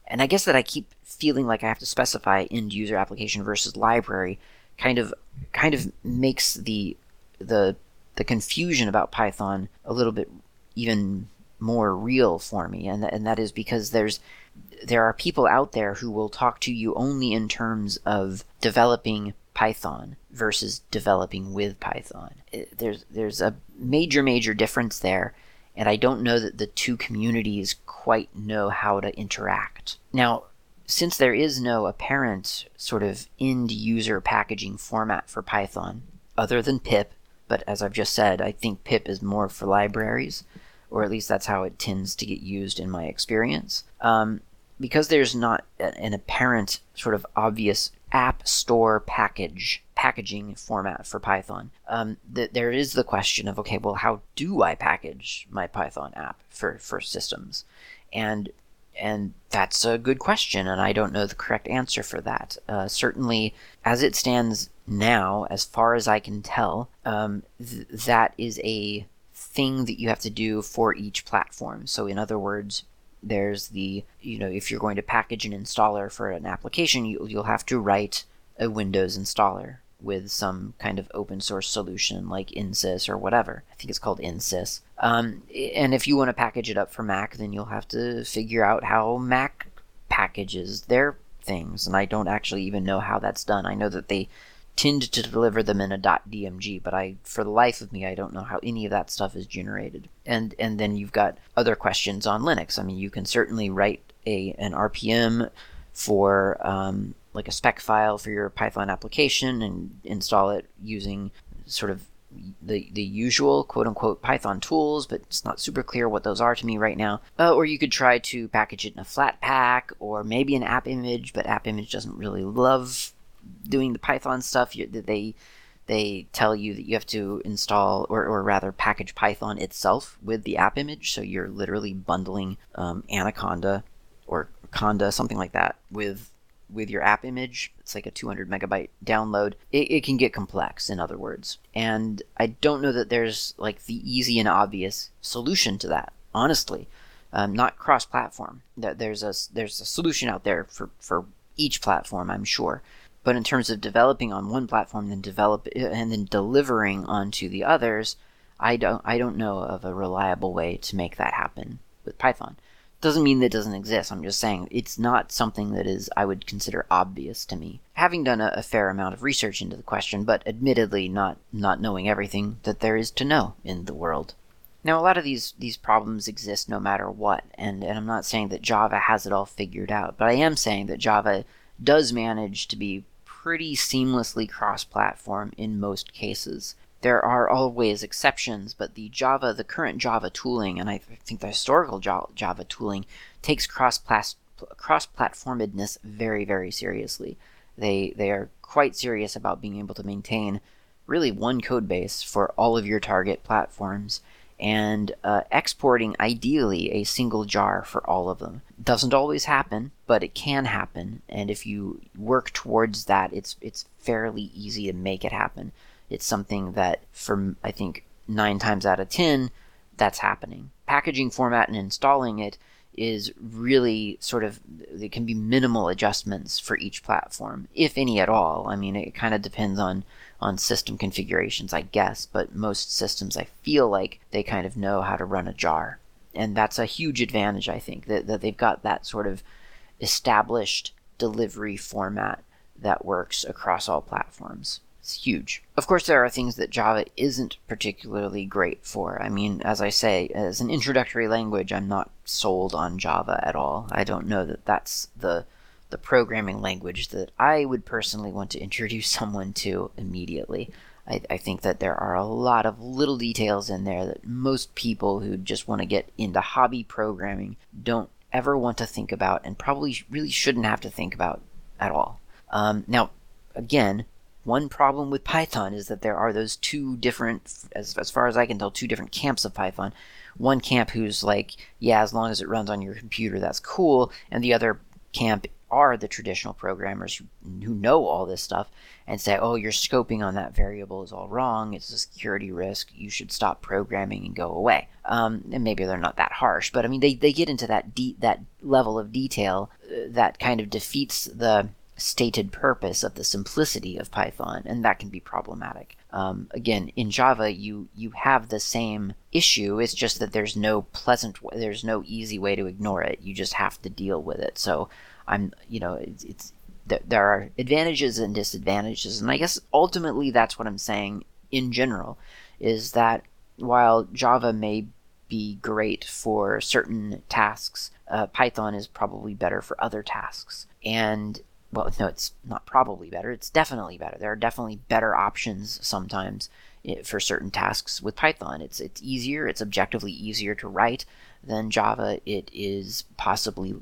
and I guess that I keep feeling like I have to specify end user application versus library, kind of kind of makes the the the confusion about Python a little bit even more real for me, and and that is because there's there are people out there who will talk to you only in terms of developing Python versus developing with Python. There's there's a major major difference there, and I don't know that the two communities quite know how to interact. Now, since there is no apparent sort of end user packaging format for Python other than pip, but as I've just said, I think pip is more for libraries, or at least that's how it tends to get used in my experience. Um, because there's not an apparent sort of obvious app store package packaging format for Python, um, th- there is the question of okay, well, how do I package my Python app for for systems, and and that's a good question, and I don't know the correct answer for that. Uh, certainly, as it stands now, as far as I can tell, um, th- that is a thing that you have to do for each platform. So, in other words, there's the you know if you're going to package an installer for an application you, you'll have to write a windows installer with some kind of open source solution like NSIS or whatever. I think it's called NSIS. Um, and if you want to package it up for mac then you'll have to figure out how mac packages their things. And i don't actually even know how that's done. I know that they tend to deliver them in a .dmg, but I, for the life of me, I don't know how any of that stuff is generated. And and then you've got other questions on Linux. I mean, you can certainly write a an RPM for um, like a spec file for your Python application and install it using sort of the the usual quote unquote Python tools, but it's not super clear what those are to me right now. Uh, or you could try to package it in a Flatpak or maybe an app image, but app image doesn't really love doing the Python stuff, you, they they tell you that you have to install or, or rather package Python itself with the app image. So you're literally bundling um, Anaconda or Conda, something like that, with with your app image. It's like a 200 megabyte download. It, it can get complex, in other words. And I don't know that there's like the easy and obvious solution to that, honestly. Um, not cross-platform. There's a there's a solution out there for for each platform, I'm sure. But in terms of developing on one platform, then develop and then delivering onto the others, I don't I don't know of a reliable way to make that happen with Python. Doesn't mean that it doesn't exist. I'm just saying it's not something that is I would consider obvious to me. Having done a, a fair amount of research into the question, but admittedly not not knowing everything that there is to know in the world. Now, a lot of these these problems exist no matter what, and, and I'm not saying that Java has it all figured out, but I am saying that Java does manage to be pretty seamlessly cross-platform in most cases. There are always exceptions, but the Java, the current Java tooling, and I think the historical Java tooling, takes cross-platformedness very, very seriously. They they are quite serious about being able to maintain really one code base for all of your target platforms and uh, exporting ideally a single jar for all of them. Doesn't always happen, but it can happen, and if you work towards that, it's it's fairly easy to make it happen. It's something that, for I think nine times out of ten, that's happening. Packaging format and installing it is really sort of there can be minimal adjustments for each platform, if any at all. I mean, it kind of depends on on system configurations, I guess, but most systems I feel like they kind of know how to run a jar. And that's a huge advantage, I think, that, that they've got that sort of established delivery format that works across all platforms. It's huge. Of course, there are things that Java isn't particularly great for. I mean, as I say, as an introductory language, I'm not sold on Java at all. I don't know that that's the the programming language that I would personally want to introduce someone to immediately. I, I, think that there are a lot of little details in there that most people who just want to get into hobby programming don't ever want to think about and probably really shouldn't have to think about at all. Um, now, again, one problem with Python is that there are those two different, as, as far as I can tell, two different camps of Python. One camp who's like, yeah, as long as it runs on your computer, that's cool, and the other camp are the traditional programmers who, who know all this stuff and say, oh, your scoping on that variable is all wrong. It's a security risk. You should stop programming and go away. Um, and maybe they're not that harsh, but I mean, they, they get into that de- that level of detail uh, that kind of defeats the stated purpose of the simplicity of Python, and that can be problematic. Um, again, in Java, you you have the same issue. It's just that there's no pleasant, there's no easy way to ignore it. You just have to deal with it. So I'm, you know, it's, it's there are advantages and disadvantages, and I guess ultimately that's what I'm saying in general, is that while Java may be great for certain tasks, uh, Python is probably better for other tasks. And well, no, it's not probably better. It's definitely better. There are definitely better options sometimes eh, for certain tasks with Python. It's it's easier. It's objectively easier to write than Java. It is possibly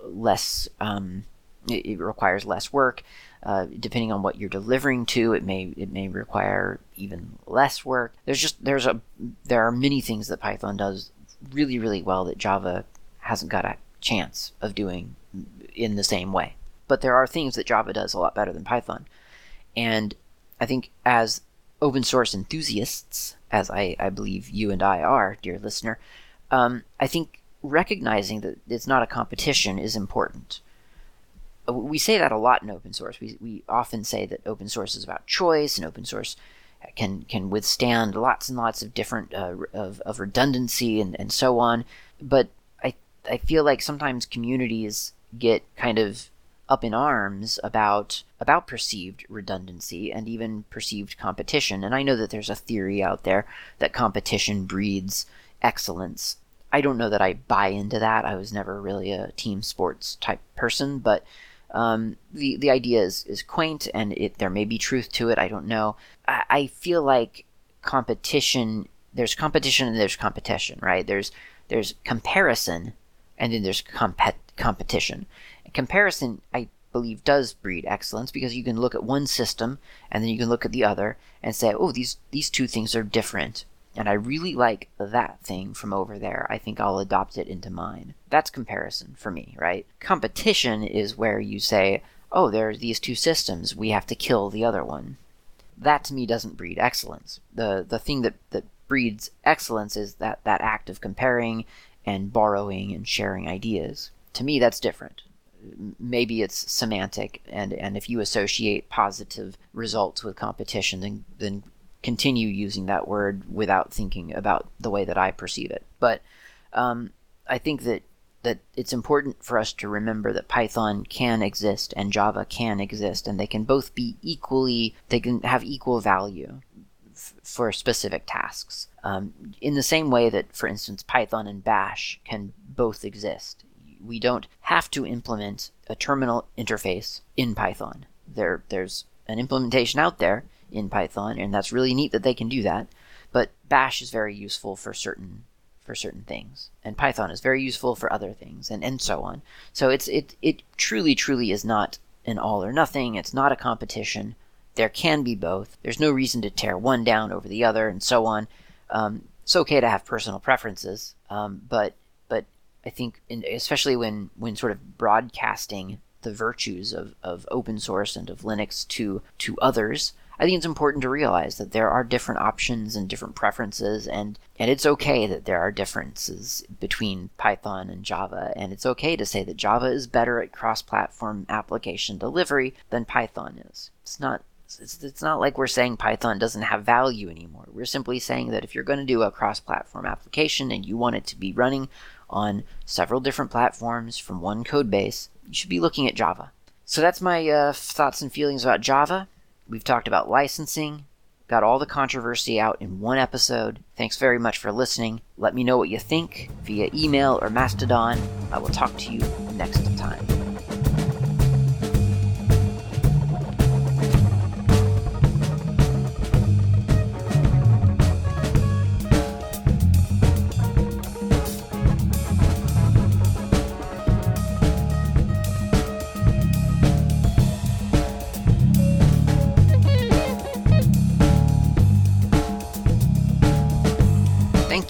less. Um, it, it, requires less work. Uh, depending on what you're delivering to, it may it may require even less work. There's just there's a there are many things that Python does really really well that Java hasn't got a chance of doing in the same way. But there are things that Java does a lot better than Python, and I think as open source enthusiasts, as I, I believe you and I are, dear listener, um, I think recognizing that it's not a competition is important. Uh, we say that a lot in open source. We, we often say that open source is about choice, and open source can can withstand lots and lots of different uh, of, of redundancy and, and so on. But I I feel like sometimes communities get kind of up in arms about about perceived redundancy and even perceived competition. And I know that there's a theory out there that competition breeds excellence. I don't know that I buy into that. I was never really a team sports type person, but um, the the idea is, is quaint and it there may be truth to it. I don't know. I, I feel like competition. There's competition and there's competition, right? There's there's comparison and then there's compet- competition. Comparison, I believe, does breed excellence because you can look at one system and then you can look at the other and say, oh, these these two things are different and I really like that thing from over there. I think I'll adopt it into mine. That's comparison for me, right? Competition is where you say, oh, there are these two systems, we have to kill the other one. That to me doesn't breed excellence. The the thing that, that breeds excellence is that, that act of comparing and borrowing and sharing ideas. To me, that's different. Maybe it's semantic, and, and if you associate positive results with competition, then, then continue using that word without thinking about the way that I perceive it. But um, I think that that it's important for us to remember that Python can exist and Java can exist, and they can both be equally, they can have equal value f- for specific tasks. Um, in the same way that, for instance, Python and Bash can both exist. We don't have to implement a terminal interface in Python. There, there's an implementation out there in Python, and that's really neat that they can do that. But Bash is very useful for certain for certain things, and Python is very useful for other things, and, and so on. So it's it it truly truly is not an all or nothing. It's not a competition. There can be both. There's no reason to tear one down over the other, and so on. Um, it's okay to have personal preferences, um, but but I think, in, especially when when sort of broadcasting the virtues of, of open source and of Linux to to others, I think it's important to realize that there are different options and different preferences, and, and it's okay that there are differences between Python and Java, and it's okay to say that Java is better at cross platform application delivery than Python is. It's not it's, it's not like we're saying Python doesn't have value anymore. We're simply saying that if you're going to do a cross platform application and you want it to be running on several different platforms from one code base, you should be looking at Java. So that's my uh, thoughts and feelings about Java. We've talked about licensing, got all the controversy out in one episode. Thanks very much for listening. Let me know what you think via email or Mastodon. I will talk to you next time.